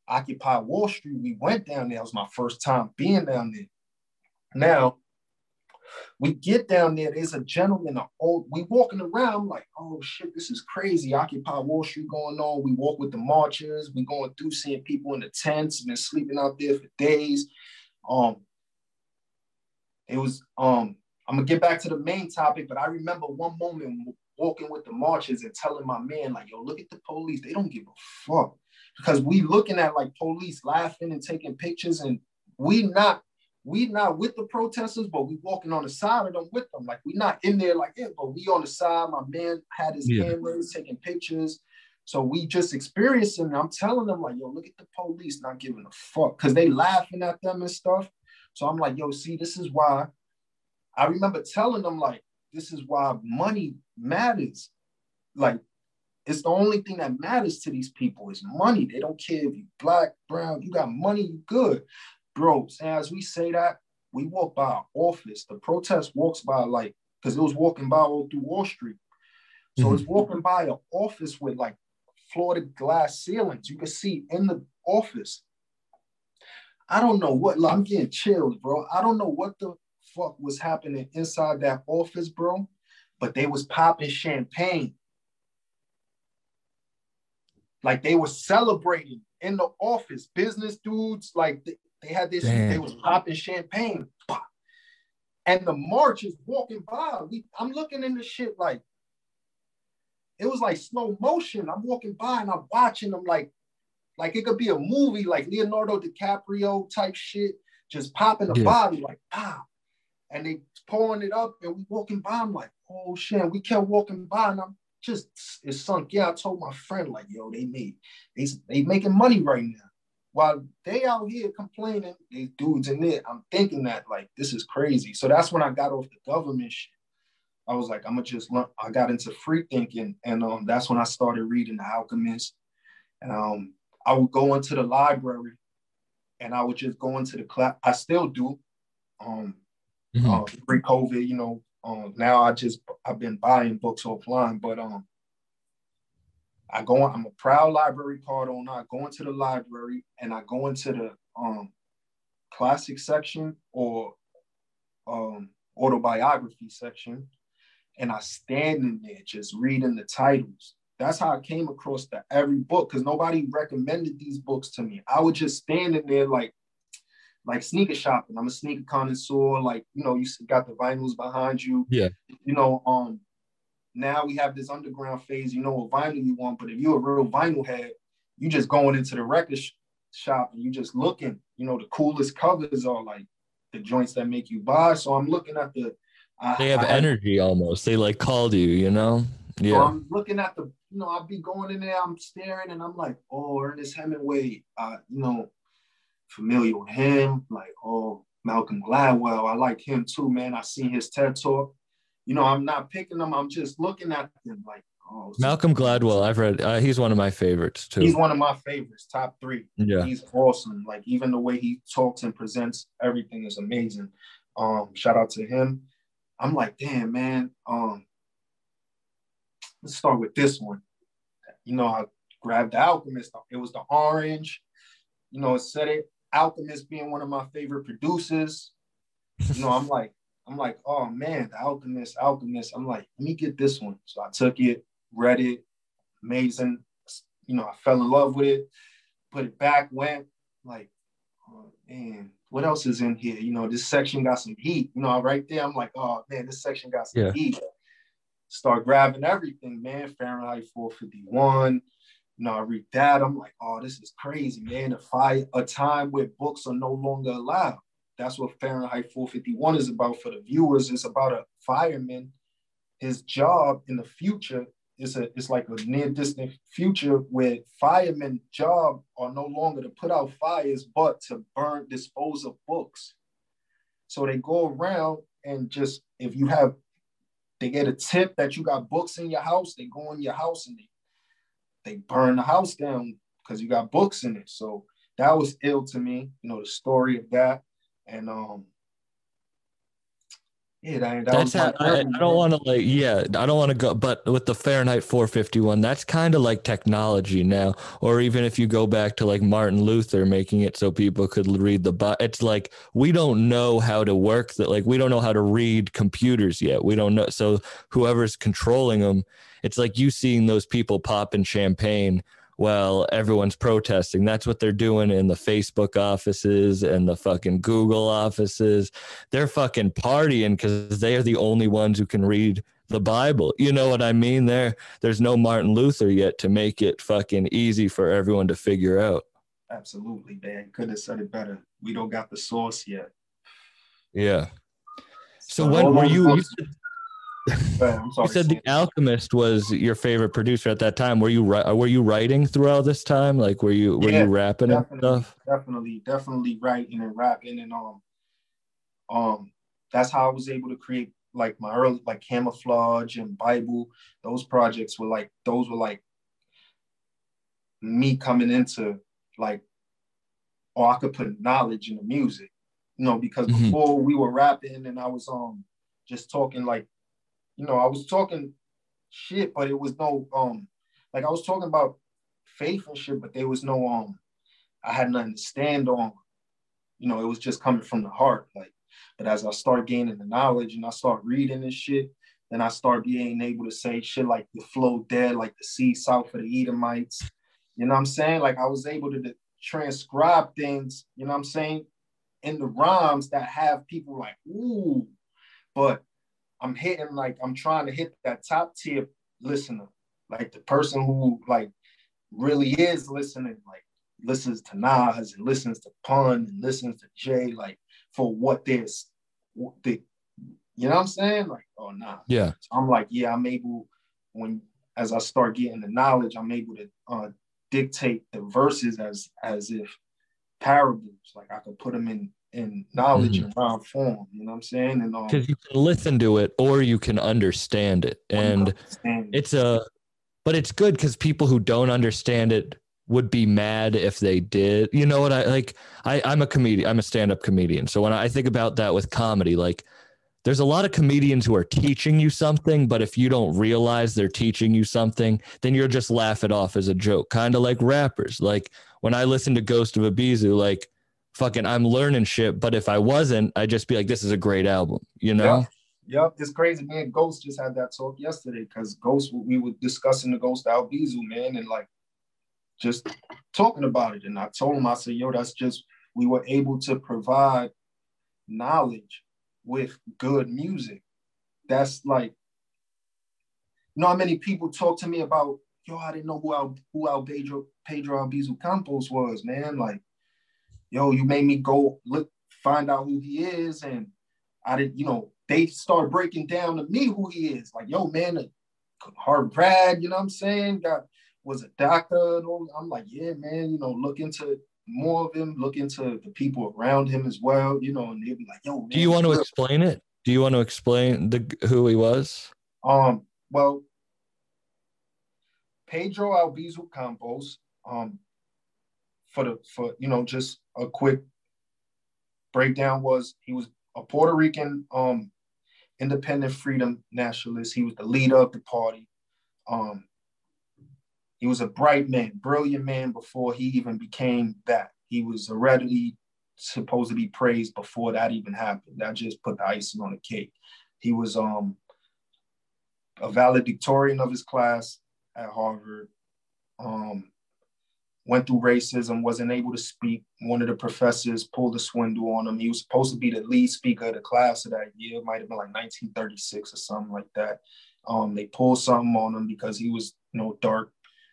Occupy Wall Street, we went down there. It was my first time being down there. Now, we get down there, there's a gentleman, a old, we walking around like, oh shit, this is crazy. Occupy Wall Street going on. We walk with the marchers, we going through seeing people in the tents been sleeping out there for days. Um, it was um, I'm gonna get back to the main topic, but I remember one moment walking with the marchers and telling my man, like, yo, look at the police, they don't give a fuck. Because we looking at like police laughing and taking pictures, and we not we not with the protesters, but we walking on the side of them with them. Like we not in there like it, but we on the side. My man had his Yeah. cameras taking pictures. So we just experiencing. I'm telling them like, yo, look at the police not giving a fuck because they laughing at them and stuff. So I'm like, yo, see, this is why. I remember telling them like, this is why money matters. Like, it's the only thing that matters to these people is money. They don't care if you black, brown, you got money, you good bro, as we say that, we walk by our office. The protest walks by like, because it was walking by all through Wall Street. So mm-hmm. it's walking by an office with like flooded glass ceilings. You can see in the office. I don't know what, I'm getting chilled, bro. I don't know what the fuck was happening inside that office, bro, but they was popping champagne. Like they were celebrating in the office. Business dudes, like they, they had this, Damn. they was popping champagne. Pop. And the march is walking by. We, I'm looking in the shit like it was like slow motion. I'm walking by and I'm watching them like, like it could be a movie like Leonardo DiCaprio type shit, just popping a Yeah. body like pow. And they pouring it up and we walking by. I'm like, oh shit. And we kept walking by and I'm just it sunk. Yeah, I told my friend, like, yo, they made they, they making money right now. While they out here complaining, these dudes in there, I'm thinking that like this is crazy. So that's when I got off the government shit. I was like, I'm gonna just learn. I got into free thinking, and um, that's when I started reading The Alchemist. And um, I would go into the library, and I would just go into the class. I still do. Um, Mhm. uh, pre-COVID, you know. Um, now I just I've been buying books offline, but um, I go. I'm a proud library card owner. I go into the library and I go into the um classic section or um autobiography section, and I stand in there just reading the titles. That's how I came across the every book because nobody recommended these books to me. I would just stand in there like like sneaker shopping. I'm a sneaker connoisseur. Like, you know, you got the vinyls behind you. Yeah. You know, um, now we have this underground phase. You know what vinyl you want, but if you're a real vinyl head, you just going into the record sh- shop and you just looking. You know, the coolest covers are like the joints that make you buy. So I'm looking at the. I- They have I energy almost. They like called you, you know? so Yeah. I'm looking at the, you know, I'll be going in there, I'm staring, and I'm like, oh, Ernest Hemingway, uh, you know, familiar with him. Like, oh, Malcolm Gladwell, I like him too, man. I seen his TED talk. You know, I'm not picking them, I'm just looking at them like, oh, Malcolm Gladwell, I've read, uh, he's one of my favorites too. He's one of my favorites, top three. Yeah. He's awesome. Like even the way he talks and presents everything is amazing. Um, shout out to him. I'm like, damn, man. Um, let's start with this one. You know, I grabbed the Alchemist. It was the orange. You know, it said it. Alchemist being one of my favorite producers. You know, I'm [laughs] like, I'm like, oh man, the Alchemist, Alchemist. I'm like, let me get this one. So I took it, read it, amazing. You know, I fell in love with it, put it back, went like, oh, man, what else is in here? You know, this section got some heat. You know, right there, I'm like, oh man, this section got some Yeah. heat. Start grabbing everything, man. Fahrenheit 451. Know, I read that. I'm like, oh, this is crazy, man. A fight, a time where books are no longer allowed. That's what Fahrenheit 451 is about for the viewers. It's about a fireman. His job in the future is a it's like a near distant future where firemen' job are no longer to put out fires, but to burn, dispose of books. So they go around and just if you have they get a tip that you got books in your house, they go in your house and they they burn the house down because you got books in it. So that was ill to me, you know, the story of that. And um yeah, that, that That's was how I, I don't want to like yeah I don't want to go but with the Fahrenheit 451 that's kind of like technology now or even if you go back to like Martin Luther making it so people could read the Bible it's like we don't know how to work that like we don't know how to read computers yet we don't know so whoever's controlling them it's like you seeing those people popping champagne while everyone's protesting that's what they're doing in the Facebook offices and the fucking Google offices they're fucking partying because they are the only ones who can read the Bible. You know what I mean? There, there's no Martin Luther yet to make it fucking easy for everyone to figure out. Absolutely, man. Couldn't have said it better. We don't got the source yet. Yeah. So So when were you? You said, I'm sorry. you said the Alchemist was your favorite producer at that time. Were you were you writing through all this time? Like, were you were Yeah, you rapping and stuff? definitely, definitely writing and rapping and um, um, that's how I was able to create like my early like camouflage and Bible. Those projects were like those were like me coming into like, oh, I could put knowledge in the music, you know, because Mhm. before we were rapping and I was um just talking like, you know, I was talking shit, but it was no um like I was talking about faith and shit, but there was no um I had nothing to stand on. You know, it was just coming from the heart. Like, but as I start gaining the knowledge and I start reading this shit, then I start being able to say shit like the flow dead, like the sea south of the Edomites. You know what I'm saying? Like I was able to transcribe things, you know what I'm saying, in the rhymes that have people like, ooh, but I'm hitting like I'm trying to hit that top tier listener, like the person who like really is listening, like listens to Nas and listens to Pun and listens to Jay, like for what there's, the, you know what I'm saying? Like, oh nah. Yeah. So I'm like, yeah, I'm able when as I start getting the knowledge, I'm able to uh, dictate the verses as as if parables. Like I could put them in in knowledge and rhyme form. You know what I'm saying? And um, Because you can listen to it or you can understand it, and understand. it's a but it's good because people who don't understand it would be mad if they did you know what i like i i'm a comedian i'm a stand-up comedian so when i think about that with comedy like there's a lot of comedians who are teaching you something but if you don't realize they're teaching you something then you're just laugh it off as a joke kind of like rappers like when i listen to ghost of albizu like fucking i'm learning shit but if i wasn't i'd just be like this is a great album you know Yep, it's crazy. Me and Ghost just had that talk yesterday because Ghost, we were discussing the Ghost Albizu, man, and like just talking about it. And I told him, I said, yo, that's just, we were able to provide knowledge with good music. That's like, you know how many people talk to me about, yo, I didn't know who Al, who Al Pedro, Pedro Albizu Campos was, man. Like, yo, you made me go look, find out who he is. And I didn't, you know, they start breaking down to me who he is. Like, yo, man, a hard grad, you know what I'm saying? Got was a doctor. And all. I'm like, yeah, man, you know, look into more of him, look into the people around him as well, you know, and they'll be like, yo, man, do you want to explain it do you want to explain the who he was Um, well, Pedro Albizu Campos, um, for the for you know, just a quick breakdown was he was a Puerto Rican um independent freedom nationalist. He was the leader of the party. Um, he was a bright man, brilliant man before he even became that. He was already supposed to be praised before that even happened. That just put the icing on the cake. He was um a valedictorian of his class at Harvard. Um, went through racism, wasn't able to speak. One of the professors pulled a swindle on him. He was supposed to be the lead speaker of the class of that year. It might have been like 1936 or something like that. Um, they pulled something on him because he was, you know, dark.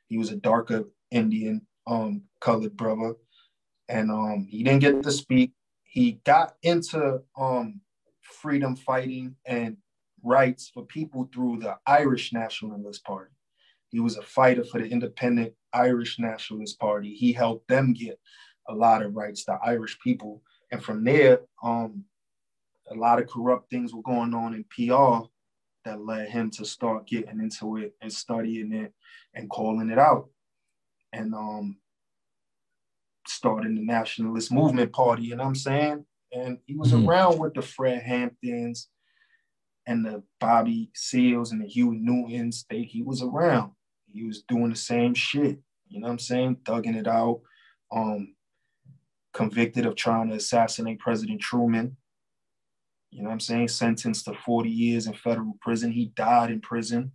He was a darker Indian um, colored brother, and um, he didn't get to speak. He got into um, freedom fighting and rights for people through the Irish Nationalist Party. He was a fighter for the independent Irish Nationalist Party. He helped them get a lot of rights to Irish people. And from there, um, a lot of corrupt things were going on in PR that led him to start getting into it and studying it and calling it out. And um, starting the nationalist movement party, you know what I'm saying? And he was Mhm. around with the Fred Hamptons and the Bobby Seales and the Huey Newtons. They, he was around. He was doing the same shit. You know what I'm saying? Thugging it out. Um, convicted of trying to assassinate President Truman. You know what I'm saying? Sentenced to 40 years in federal prison. He died in prison.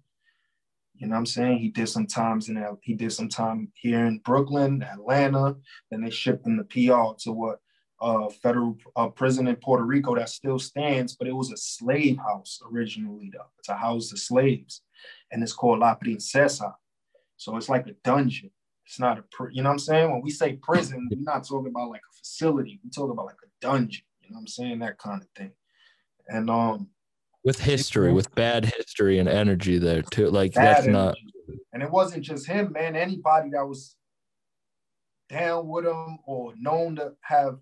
You know what I'm saying? He did some times in he did some time here in Brooklyn, Atlanta. Then they shipped him to PR to what uh, federal uh, prison in Puerto Rico that still stands, but it was a slave house originally, though. A house the slaves, and it's called La Princesa. So it's like a dungeon. It's not a, pr- you know what I'm saying? When we say prison, we're not talking about like a facility. We're talking about like a dungeon. You know what I'm saying? That kind of thing. And um, with history, with bad history and energy there too. Like that's not. And it wasn't just him, man. Anybody that was down with him or known to have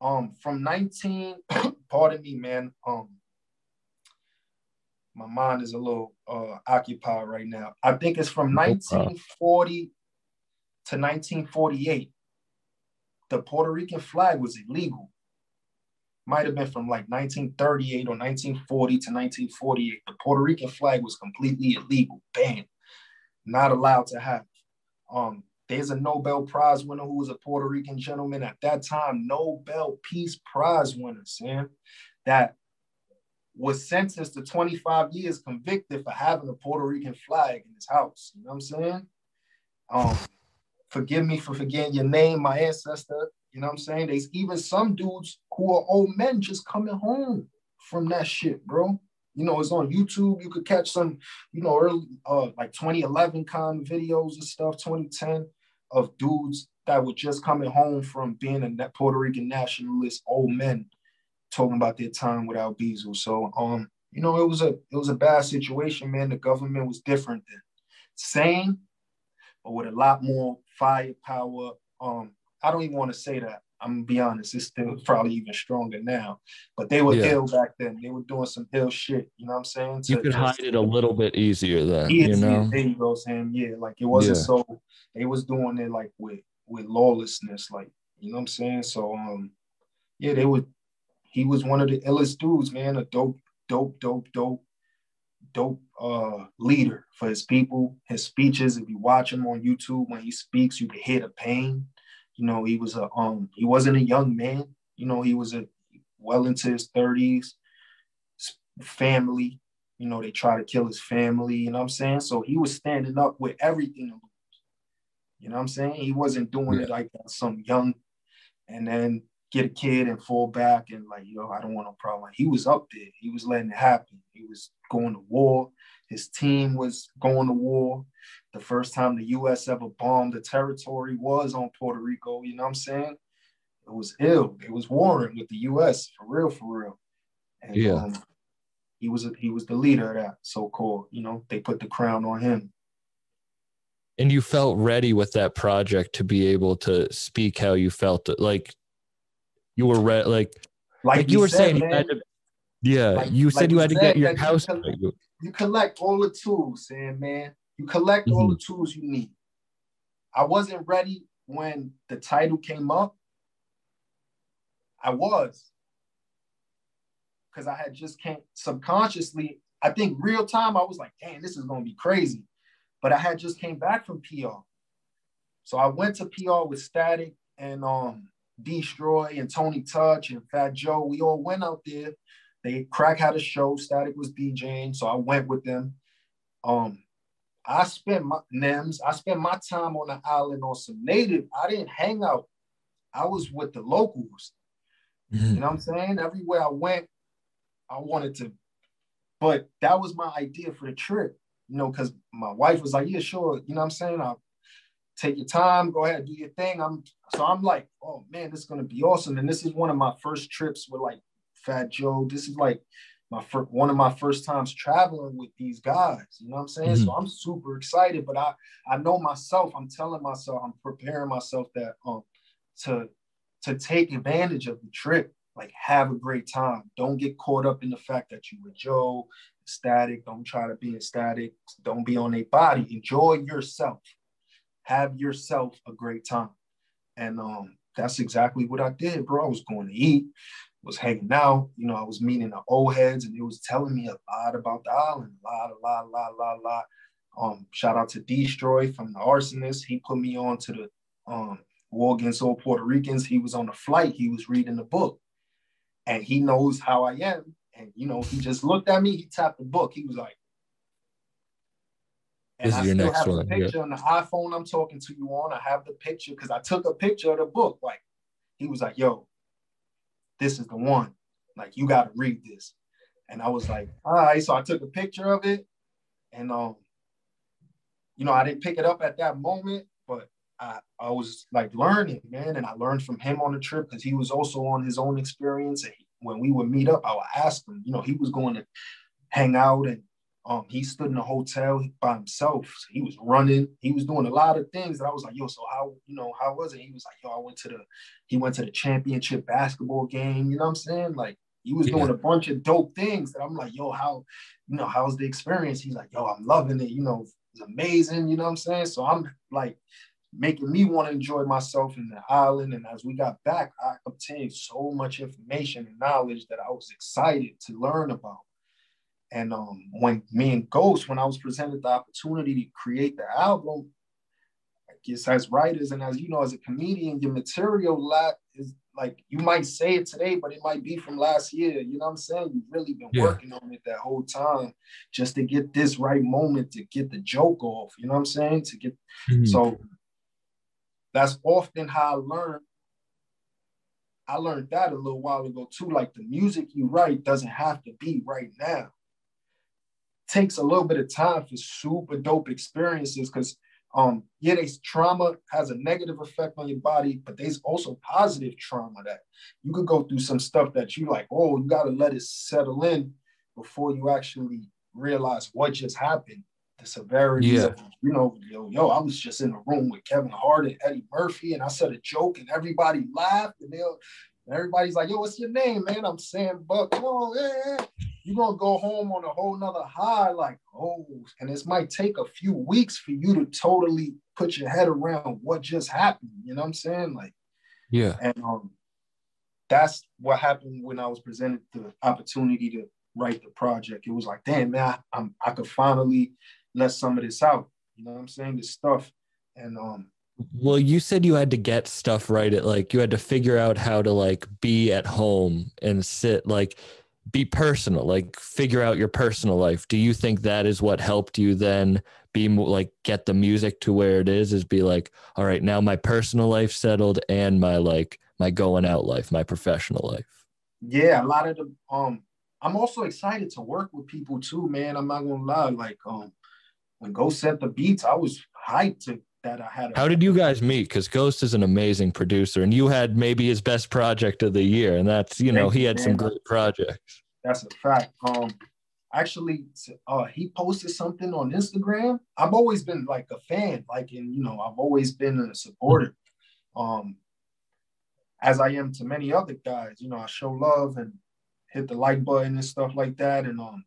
um from 19, [coughs] pardon me, man. Um my mind is a little uh occupied right now. I think it's from 1940 to 1948. The Puerto Rican flag was illegal. Might have been from like 1938 or 1940 to 1948. The Puerto Rican flag was completely illegal, banned, not allowed to have. Um, there's a Nobel Prize winner who was a Puerto Rican gentleman at that time, Nobel Peace Prize winner, Sam, that was sentenced to 25 years convicted for having a Puerto Rican flag in his house. You know what I'm saying? Um, forgive me for forgetting your name, my ancestor. You know what I'm saying? There's even some dudes who are old men just coming home from that shit, bro. You know, it's on YouTube. You could catch some, you know, early uh like 2011 kind videos and stuff, 2010 of dudes that were just coming home from being a Puerto Rican nationalist, old men talking about their time with Albizu. So um, you know, it was a it was a bad situation, man. The government was different then. Same, but with a lot more firepower. Um, I don't even want to say that. I'm gonna be honest, it's still probably even stronger now. But they were Yeah. ill back then. They were doing some ill shit. You know what I'm saying? you To could hide it a little bit easier then, yeah, you know? there you go, Sam. Yeah, like it wasn't Yeah. so they was doing it like with with lawlessness, like you know what I'm saying. So um, yeah, they would. He was one of the illest dudes, man. A dope, dope, dope, dope, dope uh leader for his people. His speeches, if you watch him on YouTube when he speaks, you can hear the pain. You know, he was a um, he wasn't a young man. You know, he was a well into his 30s, family, you know, they try to kill his family, you know what I'm saying? So he was standing up with everything. You know what I'm saying? He wasn't doing it like some young and then get a kid and fall back and like, yo, I don't want no problem. He was up there. He was letting it happen. He was going to war. His team was going to war. The first time the US ever bombed a territory was on Puerto Rico. You know what I'm saying? It was ill. It was warring with the US for real, for real. And Yeah. um, he was a, he was the leader of that so-called. You know, they put the crown on him. and you felt ready with that project to be able to speak how you felt like you were ready like Like, like you were said, saying you had to yeah Like- you like said you we had to get your that you house you collect all the tools, Sam, man. You collect all Mm-hmm. the tools you need. I wasn't ready when the title came up. I was. Because I had just came subconsciously, I think real time, I was like, damn, this is gonna be crazy. But I had just came back from PR. So I went to PR with Statik and um D-Stroy and Tony Touch and Fat Joe, we all went out there. They crack had a show, Statik was DJing, so I went with them. Um, I spent my NEMS, I spent my time on the island on some native. I didn't hang out. I was with the locals. Mhm. You know what I'm saying? Everywhere I went, I wanted to, but that was my idea for the trip, you know, because my wife was like, Yeah, sure, you know what I'm saying? I'll take your time, go ahead, do your thing. I'm so I'm like, oh man, this is gonna be awesome. And this is one of my first trips with like Fat Joe. This is like my first one of my first times traveling with these guys. You know what I'm saying? So I'm super excited, but I I know myself, I'm telling myself, I'm preparing myself that um to to take advantage of the trip. Like have a great time. Don't get caught up in the fact that you were Joe, Statik. Don't try to be ecstatic. Don't be on a body. Enjoy yourself. Have yourself a great time. And um, that's exactly what I did, bro. I was going to eat, was hanging out. You know, I was meeting the old heads, and it was telling me a lot about the island. A lot, a lot, a lot, a lot, a lot. Um, shout out to D-Stroy from the Arsonist. He put me on to the um, War Against All Puerto Ricans. He was on the flight. He was reading the book, and he knows how I am. And you know, he just looked at me. He tapped the book. He was like, and This is I your next have one, the yeah. picture on the iPhone I'm talking to you on. I have the picture because I took a picture of the book. Like he was like, "Yo, this is the one. Like you got to read this." And I was like, "All right." So I took a picture of it, and um, you know, I didn't pick it up at that moment, but I I was like learning, man, and I learned from him on the trip because he was also on his own experience. And he, when we would meet up, I would ask him. You know, he was going to hang out and um, he stood in a hotel by himself. So he was running. He was doing a lot of things. And I was like, yo, so how, you know, how was it? He was like, yo, I went to the, he went to the championship basketball game. You know what I'm saying? Like he was doing a bunch of dope things that I'm like, yo, how, you know, how's the experience? He's like, yo, I'm loving it. You know, it's amazing. You know what I'm saying? So I'm like making me want to enjoy myself in the island. And as we got back, I obtained so much information and knowledge that I was excited to learn about. And um, when me and Ghost, when I was presented the opportunity to create the album, I guess as writers and as you know, as a comedian, your material lot is like you might say it today, but it might be from last year. You know what I'm saying? You've really been Yeah. working on it that whole time just to get this right moment to get the joke off. You know what I'm saying? To get Mhm. so that's often how I learn. I learned that a little while ago too. Like the music you write doesn't have to be right now. Takes a little bit of time for super dope experiences because um yeah, there's trauma has a negative effect on your body, but there's also positive trauma that you could go through some stuff that you like, oh, you gotta let it settle in before you actually realize what just happened. The severity Yeah. of, you know, yo, yo, I was just in a room with Kevin Hart and Eddie Murphy, and I said a joke, and everybody laughed, and they and everybody's like, yo, what's your name, man? I'm Sam Buck. Oh, yeah. You're gonna go home on a whole nother high, like, oh, and this might take a few weeks for you to totally put your head around what just happened. You know what I'm saying? Like, yeah. and um, that's what happened when I was presented the opportunity to write the project. It was like, damn, man, I, I'm I could finally let some of this out. You know what I'm saying? This stuff. And um, Well, you said you had to get stuff right. At like you had to figure out how to like be at home and sit like be personal, like figure out your personal life. Do you think that is what helped you then be like get the music to where it is? Is be like, all right, now my personal life settled and my like my going out life, my professional life. yeah, a lot of the um, I'm also excited to work with people too, man. I'm not gonna lie. Like um, when Go set the beats, I was hyped to that I had. How did you guys meet? Because Ghost is an amazing producer, and you had maybe his best project of the year, and that's you know Thank he had some great projects. That's a fact. Um, actually, uh, he posted something on Instagram. I've always been like a fan, like, and you know, I've always been a supporter. Um, as I am to many other guys, you know, I show love and hit the like button and stuff like that. And um,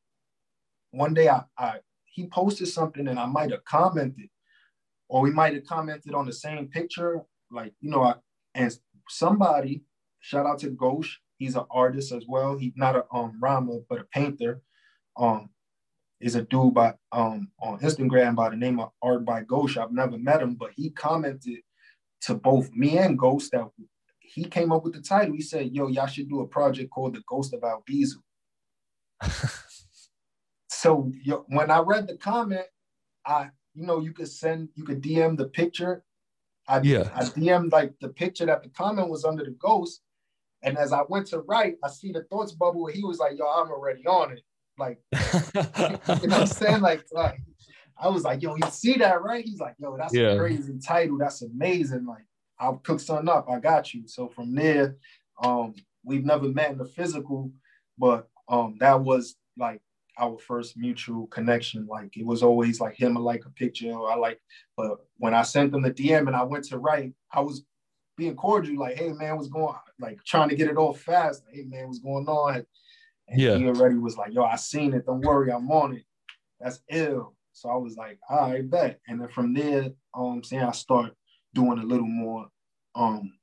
one day I, I he posted something and I might have commented, or we might have commented on the same picture, like you know, I, and somebody shout out to Ghosh. He's an artist as well. He's not a um rhymer, but a painter. Um, is a dude by um on Instagram by the name of Art by Ghosh. I've never met him, but he commented to both me and Ghost that he came up with the title. He said, "Yo, y'all should do a project called The Ghost of Albizu." [laughs] so yo, when I read the comment, I you know you could send you could DM the picture. I Yeah. I DM'd like the picture that the comment was under the ghost. And as I went to write, I see the thoughts bubble where he was like, yo, I'm already on it. Like, [laughs] you know what I'm saying? Like, like I was like, yo, you see that, right? He's like, yo, that's Yeah. a crazy title. That's amazing. Like, I'll cook something up. I got you. So from there, um, we've never met in the physical, but um, that was like our first mutual connection. Like it was always like him, I like a picture, or I like, but when I sent them the DM and I went to write, I was being cordial, like, hey man, what's going on? Like trying to get it off fast. Like, hey man, what's going on? And Yeah. he already was like, yo, I seen it. Don't worry, I'm on it. That's ill. So I was like, all right, bet. And then from there, um, saying I start doing a little more um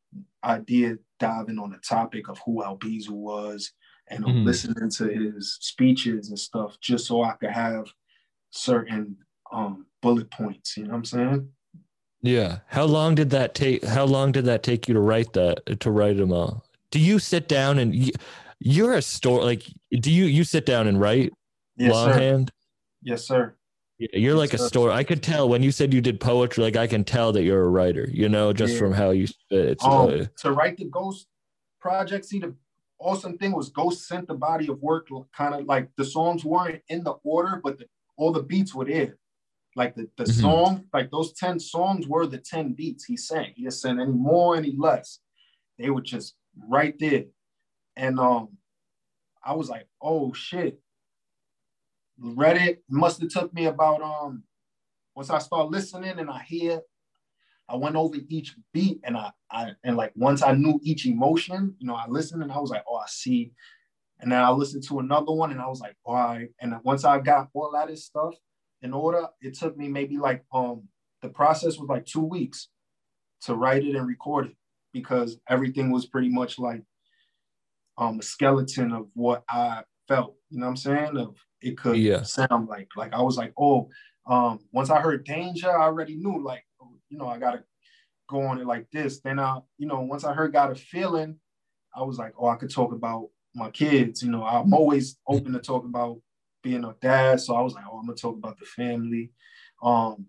idea diving on the topic of who Albizu was and Mhm. listening to his speeches and stuff just so I could have certain um bullet points. You know what I'm saying? Yeah. How long did that take? How long did that take you to write that? To write them all? Do you sit down and you, you're a store like? Do you you sit down and write Yes, sir. Yes, sir. Yeah, you're like a sir. store. I could tell when you said you did poetry. Like I can tell that you're a writer. You know, just Yeah. from how you. It's, Um, uh, to write the Ghost project, see the awesome thing was Ghost sent the body of work kind of like the songs weren't in the order, but the, all the beats were there. Like the, the Mhm. song, like those 10 songs were the 10 beats he sang. He didn't send any more, any less. They were just right there. And um, I was like, oh shit. Read it, must have took me about um once I start listening and I hear I went over each beat and I, I and like once I knew each emotion, you know, I listened and I was like, oh, I see. And then I listened to another one and I was like, all right. And once I got all that stuff in order, it took me maybe like um the process was like two weeks to write it and record it because everything was pretty much like um a skeleton of what I felt, you know what I'm saying? Of it could Yeah. sound like. Like I was like, oh, um, once I heard danger, I already knew like, you know, I gotta go on it like this. Then I, you know, once I heard got a feeling, I was like, oh, I could talk about my kids. You know, I'm always open to talk about being a dad. So I was like, oh, I'm gonna talk about the family. Um,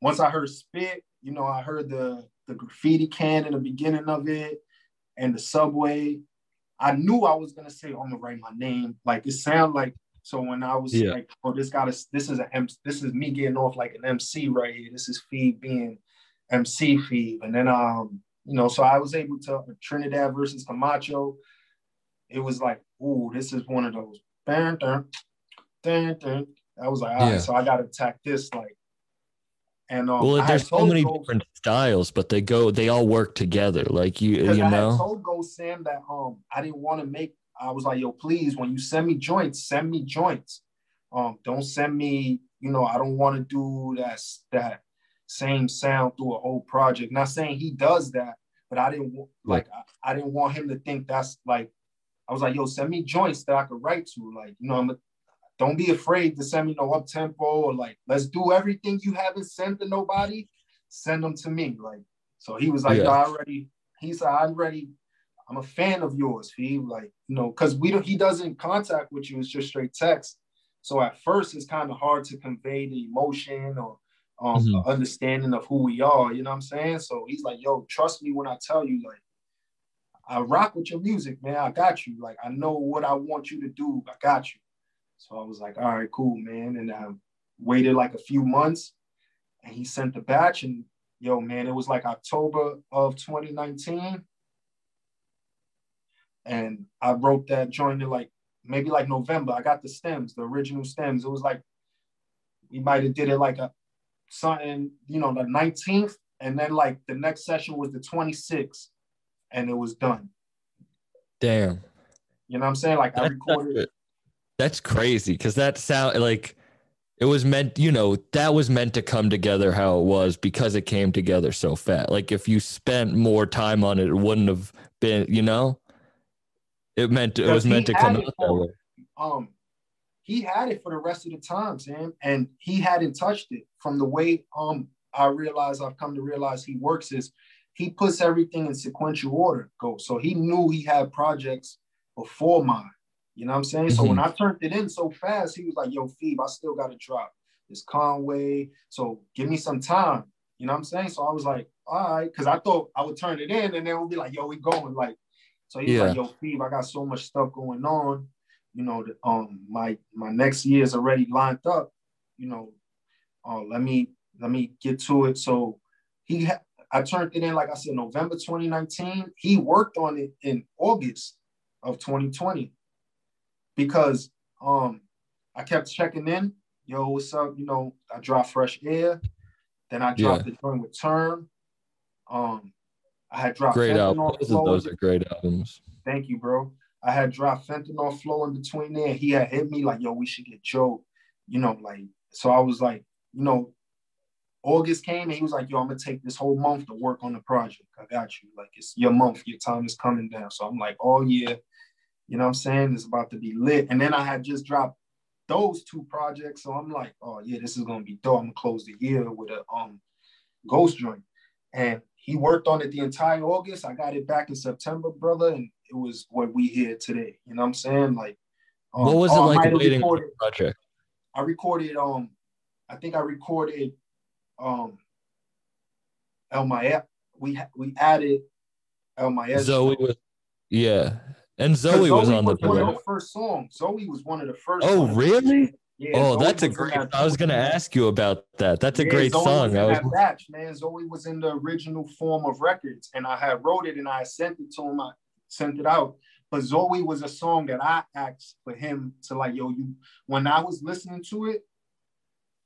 once I heard spit, you know, I heard the the graffiti can in the beginning of it and the subway. I knew I was gonna say, oh, I'm gonna write my name. Like it sounded like so when I was Yeah. like, oh, this gotta this is a M this is me getting off like an MC right here. This is Feed being MC Feed. And then um, you know, so I was able to Trinidad versus Camacho. It was like, ooh, this is one of those. Dun, dun, dun, dun. I was like, all right, Yeah. so I gotta attack this like. And um, well, there's so many Ghost- different styles, but they go. They all work together. Like you, you I know. told Ghost Sam that um I didn't want to make. I was like, yo, please, when you send me joints, send me joints. Um, don't send me. You know, I don't want to do that that same sound through a whole project. Not saying he does that, but I didn't like. I, I didn't want him to think that's like. I was like, yo, send me joints that I could write to. Like, you know, I'm. A, don't be afraid to send me no up tempo or like, let's do everything you haven't sent to nobody. Send them to me. Like, so he was like, Yeah. I already. He said, I'm ready. I'm a fan of yours, He Like, you know, because we don't he doesn't contact with you, it's just straight text. So at first it's kind of hard to convey the emotion or um Mhm. understanding of who we are, you know what I'm saying? So he's like, yo, trust me when I tell you, like, I rock with your music, man. I got you. Like, I know what I want you to do. I got you. So I was like, all right, cool, man. And I waited like a few months and he sent the batch and yo, man, it was like October of 2019 and I wrote that joint in like maybe like November. I got the stems, the original stems. It was like we might have did it like a something, you know, the 19th, and then like the next session was the 26th, and it was done. Damn. You know what I'm saying? Like I That's, recorded. that's crazy because that sound like it was meant, you know, that was meant to come together how it was because it came together so fast. Like if you spent more time on it, it wouldn't have been, you know, it meant it was meant to come out that way. um he had it for the rest of the time, Sam, and he hadn't touched it from the way um I realize I've come to realize he works is he puts everything in sequential order. Go. So he knew he had projects before mine. You know what I'm saying? So when I turned it in so fast, he was like, "Yo, Phoebe, I still got to drop this Conway. So give me some time." You know what I'm saying? So I was like, "All right," because I thought I would turn it in, and then would be like, "Yo, we going." Like, so he's Yeah. like, "Yo, Phoebe, I got so much stuff going on. You know, um, my my next year is already lined up. You know, uh, let me let me get to it." So he, ha- I turned it in, like I said, November 2019. He worked on it in August of 2020 because um I kept checking in. Yo, what's up? You know, I dropped fresh air. Then I dropped the joint with Term. Um, I had dropped Great album. Fentanyl Both of Flow. those are great albums. Thank you, bro. I had dropped fentanyl flow in between there. He had hit me like, yo, we should get Joe. You know, like, so I was like, you know, August came and he was like, yo, I'm gonna take this whole month to work on the project. I got you. Like, it's your month, your time is coming down. So I'm like, oh yeah, you know what I'm saying? It's about to be lit. And then I had just dropped those two projects. So I'm like, oh yeah, this is gonna be dope. I'm gonna close the year with a um ghost joint. And he worked on it the entire August. I got it back in September, brother, and it was what we hear today. You know what I'm saying? Like, um, what was it oh, like waiting for recorded- the project? I recorded um I think I recorded um El Maya. We we added El Maya. Zoe was, yeah, and Zoe was on the one of the first songs. Zoe was one of the first. Oh, really? Yeah, Oh, Zoe that's a great. that I was gonna ask you about that. That's a Yeah, great Zoe song. Was I was. that batch, man. Zoe was in the original form of records, and I had wrote it and I sent it to him. I sent it out. But Zoe was a song that I asked for him to like, yo, you. When I was listening to it,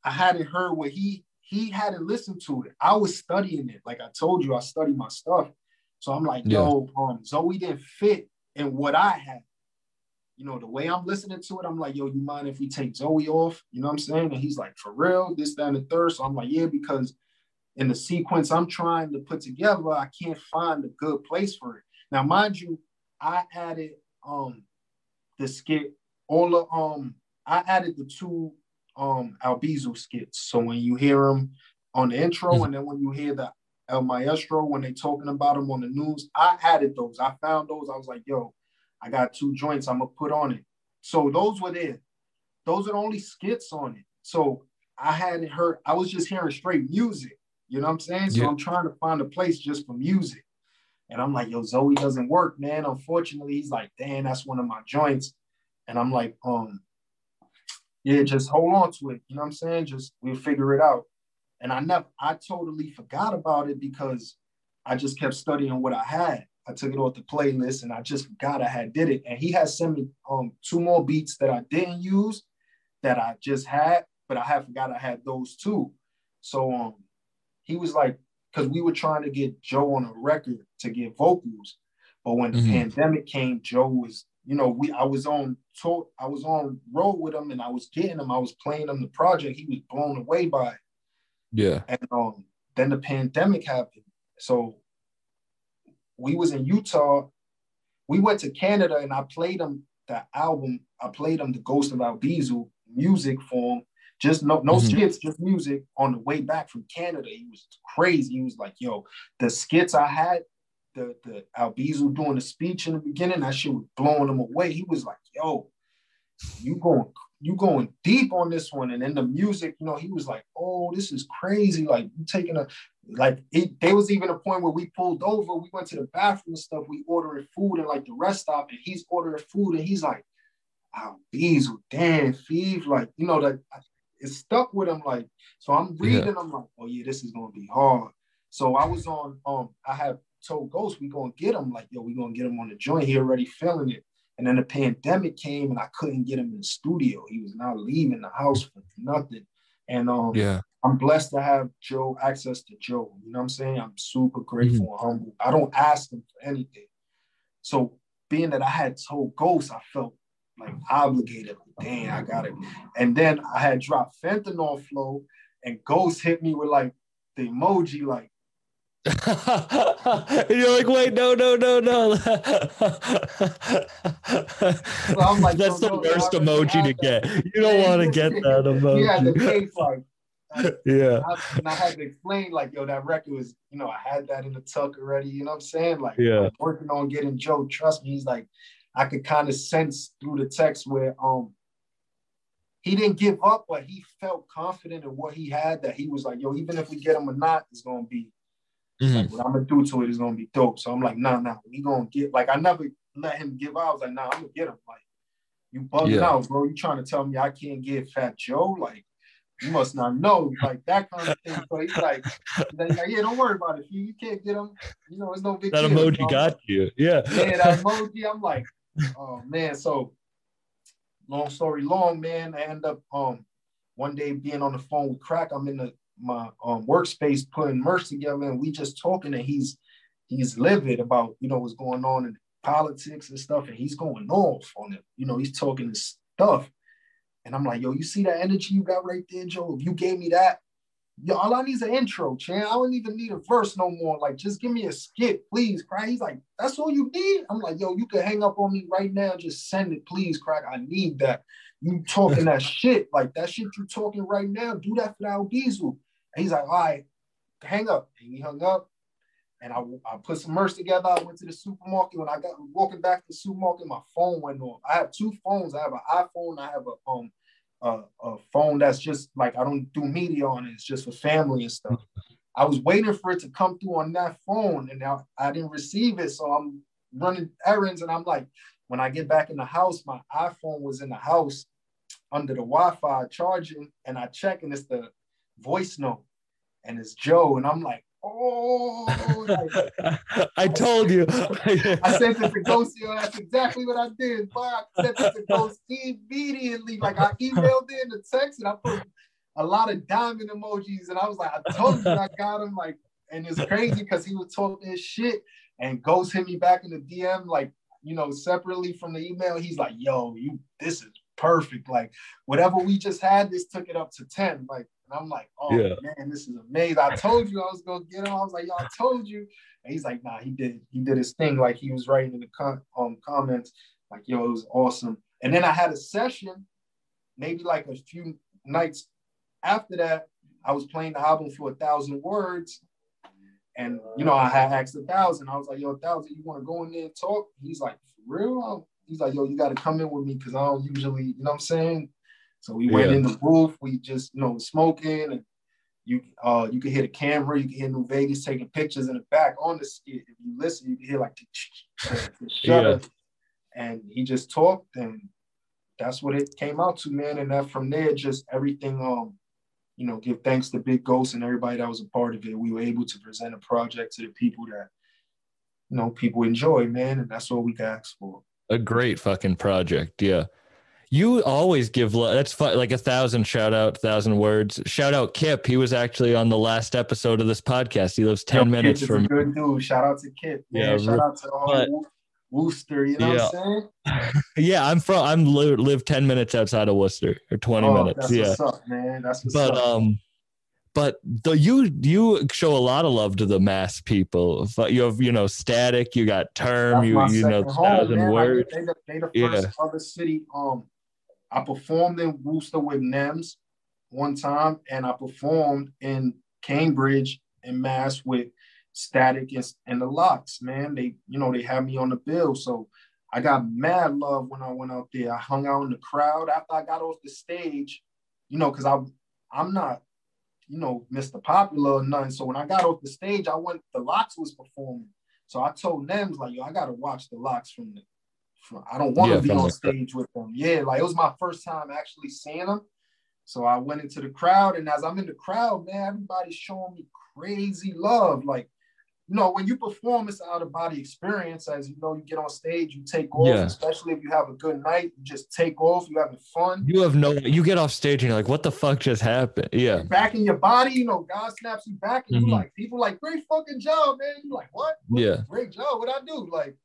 I hadn't heard what he he hadn't listened to it. I was studying it. Like I told you, I study my stuff. So I'm like, yo, um, Zoe didn't fit in what I had. You know, the way I'm listening to it, I'm like, yo, you mind if we take Zoe off? You know what I'm saying? And he's like, for real, this, that, and the third. So I'm like, yeah, because in the sequence I'm trying to put together, I can't find a good place for it. Now, mind you, I added um the skit, all the um, I added the two um Albizu skits. So when you hear them on the intro, Mhm. and then when you hear the El Maestro when they talking about him on the news, I added those. I found those. I was like, yo, I got two joints I'm gonna put on it. So those were there. Those are the only skits on it. So I hadn't heard, I was just hearing straight music. You know what I'm saying? So Yeah. I'm trying to find a place just for music. And I'm like, yo, Zoe doesn't work, man. Unfortunately, he's like, damn, that's one of my joints. And I'm like, um, yeah, just hold on to it. You know what I'm saying? Just we'll figure it out. And I never, I totally forgot about it because I just kept studying what I had. I took it off the playlist and I just forgot I had did it. And he had sent me um two more beats that I didn't use that I just had, but I had forgot I had those too. So um he was like, because we were trying to get Joe on a record to get vocals, but when the Mhm. pandemic came, Joe was, you know, we I was on tour, I was on road with him and I was getting him, I was playing him the project. He was blown away by it. Yeah. And um, then the pandemic happened. So we was in Utah. We went to Canada and I played him the album. I played him the Ghost of Albizu music form. Just no no Mhm. skits, just music on the way back from Canada. He was crazy. He was like, yo, the skits I had, the the Albizu doing the speech in the beginning, that shit was blowing him away. He was like, yo, you going you going deep on this one. And then the music, you know, he was like, oh, this is crazy. Like you taking a like it there was even a point where we pulled over, we went to the bathroom and stuff, we ordering food and like the rest stop, and he's ordering food, and he's like, oh, these damn thief, like, you know, that it stuck with him. Like, so I'm reading, I'm like, oh yeah, this is gonna be hard. So I was on um, I had told Ghost we gonna get him, like, yo, we gonna get him on the joint. He already feeling it. And then the pandemic came and I couldn't get him in the studio. He was not leaving the house for nothing. And um, Yeah. I'm blessed to have Joe access to Joe. You know what I'm saying? I'm super grateful and humble. I don't ask him for anything. So being that I had told Ghost, I felt like obligated. Damn, I got it. And then I had dropped fentanyl flow, and Ghost hit me with like the emoji, like, [laughs] And You're like, wait, no, no, no, no. I'm like, That's no, the no, worst already emoji to get. You don't want to get that [laughs] yeah, the emoji. face like, [laughs] Yeah. I, and I had to explain, like, yo, that record was, you know, I had that in the tuck already. You know what I'm saying? Like, Yeah. I'm working on getting Joe. Trust me, he's like, I could kind of sense through the text where um he didn't give up, but he felt confident in what he had. That he was like, yo, even if we get him or not, it's gonna be Mhm. like, what I'm gonna do to it is gonna be dope. So I'm like, nah, nah, we gonna get. Like, I never let him give out. I was like, nah, I'm gonna get him. Like, you bugging Yeah. out, bro. You trying to tell me I can't get Fat Joe? Like, you must not know, like that kind of thing. So he's like, he's like, yeah, don't worry about it. If you, you can't get him, you know, it's no big That emoji got you. Yeah. Yeah, that emoji. I'm like, oh man. So long story long, man. I end up um one day being on the phone with Crack. I'm in the my um workspace putting merch together, and we just talking, and he's he's livid about you know what's going on in politics and stuff, and he's going off on it. You know, he's talking this stuff. And I'm like, yo, you see that energy you got right there, Joe? If you gave me that, yo, all I need is an intro, Chan. I don't even need a verse no more. Like, just give me a skit, please, Crack. He's like, that's all you need? I'm like, yo, you can hang up on me right now. Just send it, please, Crack. I need that. You talking that shit, like that shit you talking right now. Do that for Al Diesel. And he's like, all right, hang up. And he hung up. And I, I put some merch together. I went to the supermarket. When I got walking back to the supermarket, my phone went off. I have two phones. I have an iPhone. I have a um a, a phone that's just like I don't do media on it. It's just for family and stuff. I was waiting for it to come through on that phone, and now I didn't receive it. So I'm running errands, and I'm like, when I get back in the house, my iPhone was in the house under the Wi-Fi charging, and I check, and it's the voice note, and it's Joe, and I'm like, oh, like, [laughs] I told you. I sent it to Ghost. That's exactly what I did. Boy, I sent it to Ghost immediately. Like I emailed in the text and I put a lot of diamond emojis, and I was like, I told you I got him. Like, and it's crazy because he was talking his shit, and Ghost hit me back in the DM, like, you know, separately from the email. He's like, yo, you this is perfect. Like, whatever we just had, this took it up to 10. Like, and I'm like, oh Yeah. man, this is amazing. I told you I was gonna get him. I was like, yo, I told you. And he's like, nah, he did. He did his thing. Like he was writing in the com- um, comments, like, yo, it was awesome. And then I had a session, maybe like a few nights after that. I was playing the album for a thousand words, and you know, I had asked a thousand. I was like, yo, a thousand, you want to go in there and talk? He's like, for real? He's like, yo, you got to come in with me because I don't usually, you know what I'm saying? So we went Yeah. in the booth. We just, you know, smoking and you uh you can hear the camera, you can hear New Vegas taking pictures in the back on the skit. If you listen, you can hear like the, the shutter. And he just talked, and that's what it came out to, man. And that from there, just everything um, you know, give thanks to Big Ghost and everybody that was a part of it. We were able to present a project to the people that you know people enjoy, man, and that's what we ask for. a great fucking project. Yeah. You always give lo- that's fu- like a thousand shout out, thousand words. Shout out Kip. He was actually on the last episode of this podcast. He lives 10 Yo, minutes Kip from a good dude. Shout out to Kip. Man. Yeah, Shout out to all but- Wo- Worcester. You know Yeah. what I'm saying? [laughs] Yeah, I'm from I'm li- live 10 minutes outside of Worcester or 20 Oh, minutes. Yeah. up, man. That's what's But up. um but the you you show a lot of love to the mass people. But You have, you know, Statik, you got term, That's you you know, home, thousand man. Like, words. they, the, they the Yeah. other city. Um, I performed in Worcester with Nems one time, and I performed in Cambridge and Mass with Statik and, and the Locks. Man, they you know they had me on the bill, so I got mad love when I went out there. I hung out in the crowd after I got off the stage, you know, because I I'm not you know Mr. Popular or nothing. So when I got off the stage, I went. The Locks was performing. So I told Nems like, yo, I gotta watch the locks from the. I don't want to Yeah, be on stage with them. Yeah, like it was my first time actually seeing them. So I went into the crowd, and as I'm in the crowd, man, everybody's showing me crazy love. Like, you know, when you perform, it's out of body experience. As you know, you get on stage, you take off, Yeah. especially if you have a good night, you just take off, you having fun. You have no you get off stage and you're like, what the fuck just happened? Yeah. Back in your body, you know, God snaps you back, and Mhm. you like people like great fucking job, man. You're like what? What- Yeah. great job. What I do? Like,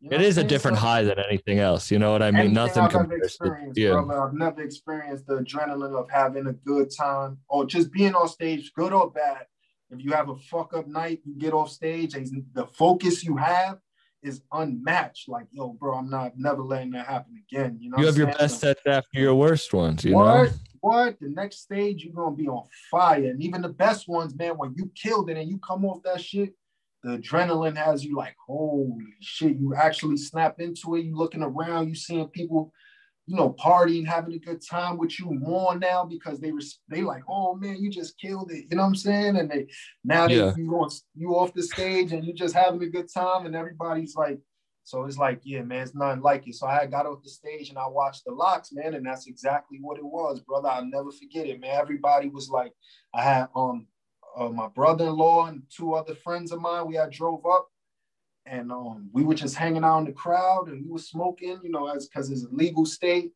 you know It is a different So- high than anything else. You know what I mean? Nothing I've compares to yeah. brother. I've never experienced the adrenaline of having a good time or just being on stage, good or bad. If you have a fuck up night, you get off stage, and the focus you have is unmatched. Like, yo, bro, I'm not never letting that happen again. You know, You have your best sets after your worst ones, you know. what? know? What? The next stage, you're gonna be on fire. And even the best ones, man, when you killed it and you come off that shit, the adrenaline has you like, holy shit. You actually snap into it. You looking around, you seeing people, you know, partying, having a good time with you more now because they were they like, oh man, you just killed it. You know what I'm saying? And they now they Yeah. you on you off the stage and you just having a good time, and everybody's like, so it's like, yeah, man, it's nothing like it. So I got off the stage and I watched the locks, man, and that's exactly what it was, brother. I'll never forget it, man. Everybody was like, I had um uh, my brother-in-law and two other friends of mine. We had drove up and um we were just hanging out in the crowd and we were smoking, you know, as because it's a legal state.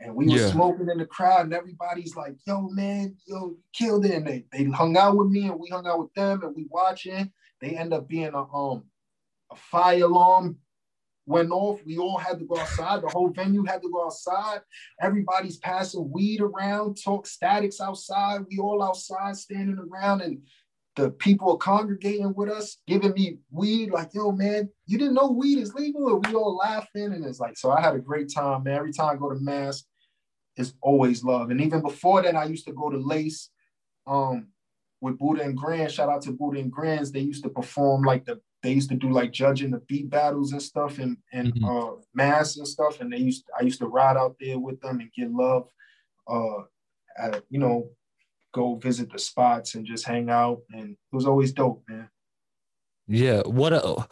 And we were smoking in the crowd, and everybody's like, yo, man, yo, you killed it. And they, they hung out with me and we hung out with them and we watching. They end up being a um a fire alarm went off. We all had to go outside. The whole venue had to go outside. Everybody's passing weed around, talk statics outside. We all outside standing around, and the people congregating with us, giving me weed. Like, yo, man, you didn't know weed is legal? And we all laughing. And it's like, so I had a great time, man. Every time I go to mass, it's always love. And even before that, I used to go to Lace um with Buddha and Grand. Shout out to Buddha and Grands. They used to perform like the they used to do like judging the beat battles and stuff and and Mhm. uh mass and stuff. And they used I used to ride out there with them and get love. Uh you know, go visit the spots and just hang out. And it was always dope, man. Yeah. What uh,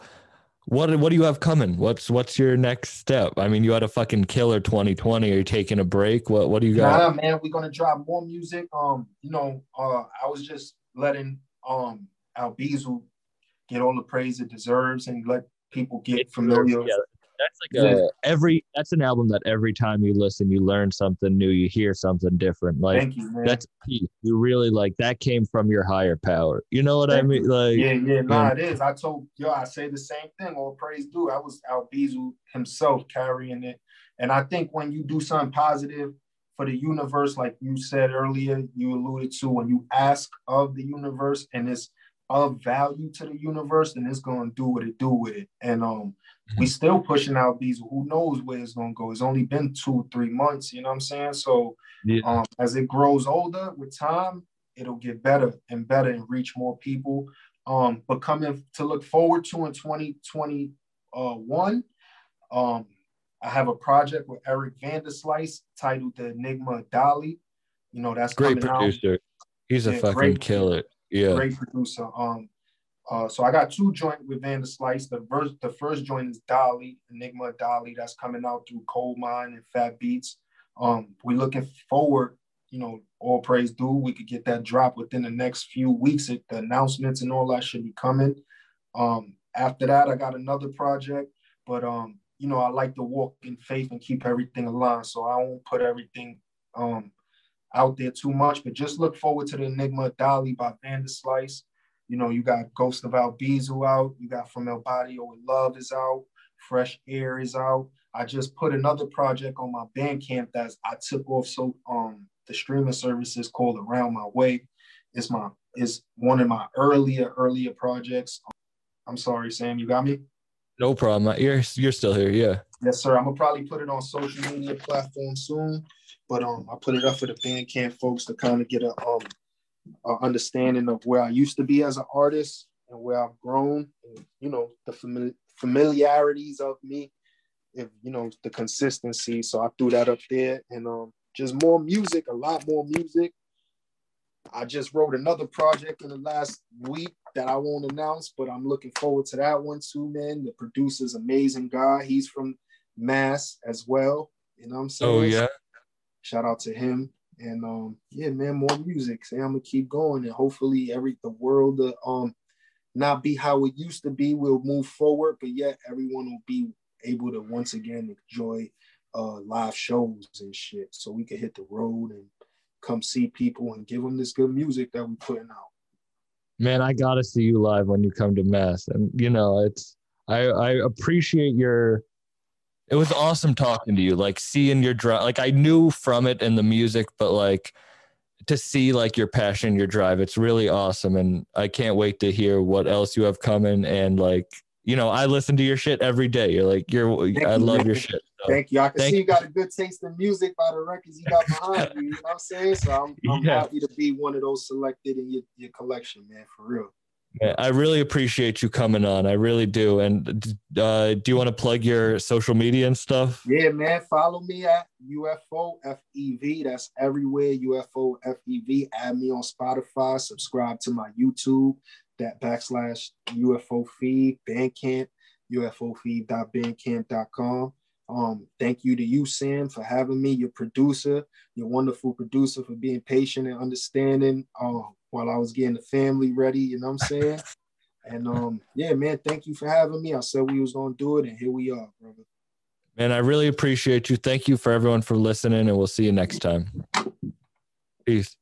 what what do you have coming? What's what's your next step? I mean, you had a fucking killer 2020. Are you taking a break? What what do you got? Nah, man, we're gonna drop more music. Um, you know, uh, I was just letting um Albizu get all the praise it deserves and let people get familiar. Yeah, that's like a every that's an album that every time you listen, you learn something new, you hear something different. Like Thank you, man. that's peace. You really like that came from your higher power. You know what I Thank mean? Like yeah, yeah, nah, it is. I told yo, I say the same thing. All praise due. I was Albizu himself carrying it, and I think when you do something positive for the universe, like you said earlier, you alluded to, when you ask of the universe and it's of value to the universe, then it's gonna do what it do with it. And um, we still pushing out these. Who knows where it's gonna go? It's only been two, three months. You know what I'm saying? So Yeah. um, as it grows older with time, it'll get better and better and reach more people. Um, but coming to look forward to in 2021, um, I have a project with Eric Vanderslice titled The Enigma of Dolly. You know, that's great coming out producer. He's a Yeah, fucking great. killer. Yeah. great producer. Um, uh, so I got two joint with Van The first, the first joint is Dolly, Enigma Dolly, that's coming out through Coalmine and Fat Beats. Um, we're looking forward, you know, all praise due. We could get that drop within the next few weeks. The announcements and all that should be coming. Um, after that, I got another project, but um, you know, I like to walk in faith and keep everything aligned. So I won't put everything um out there too much, but just look forward to the Enigma Dolly by Vanderslice. You know, you got Ghost of Albizu out, you got From El Barrio with Love is out, Fresh Air is out. I just put another project on my Bandcamp that I took off so um the streaming services called Around My Way. It's my it's one of my earlier earlier projects. I'm sorry, Sam, you got me? No problem. You're you're still here. Yeah. Yes, sir. I'm gonna probably put it on social media platforms soon, but um, I put it up for the Bandcamp folks to kind of get a um, a understanding of where I used to be as an artist and where I've grown, and you know the famili- familiarities of me, if you know the consistency. So I threw that up there, and um, just more music, a lot more music. I just wrote another project in the last week that I won't announce, but I'm looking forward to that one too, man. The producer's amazing guy. He's from Mass as well. You know what I'm saying? Oh yeah. Shout out to him. And um, yeah, man, more music. Say I'm gonna keep going, and hopefully every the world uh, um not be how it used to be. We'll move forward, but yet everyone will be able to once again enjoy uh live shows and shit, so we can hit the road and come see people and give them this good music that we're putting out. Man, I gotta see you live when you come to Mass. And you know, it's I I appreciate your it was awesome talking to you, like seeing your drive. Like I knew from it and the music, but like to see like your passion, your drive, it's really awesome. And I can't wait to hear what else you have coming. And like you know, I listen to your shit every day. You're like, you're, Thank I you, love man. your shit. So, Thank you. I can Thank see you. you got a good taste in music by the records you got behind you. You know what I'm saying? So I'm, I'm [laughs] Yeah. happy to be one of those selected in your, your collection, man, for real. I really appreciate you coming on. I really do. And uh, do you want to plug your social media and stuff? Yeah, man. Follow me at UFO FEV. That's everywhere. UFO FEV. Add me on Spotify. Subscribe to my YouTube. That backslash UFO Fev. Bandcamp. UFOfev.bandcamp.com. Um, thank you to you, Sam, for having me. Your producer, your wonderful producer, for being patient and understanding. Um, while I was getting the family ready. You know what I'm saying? [laughs] and um, yeah, man. Thank you for having me. I said we was gonna do it, and here we are, brother. Man, I really appreciate you. Thank you for everyone for listening, and we'll see you next time. Peace.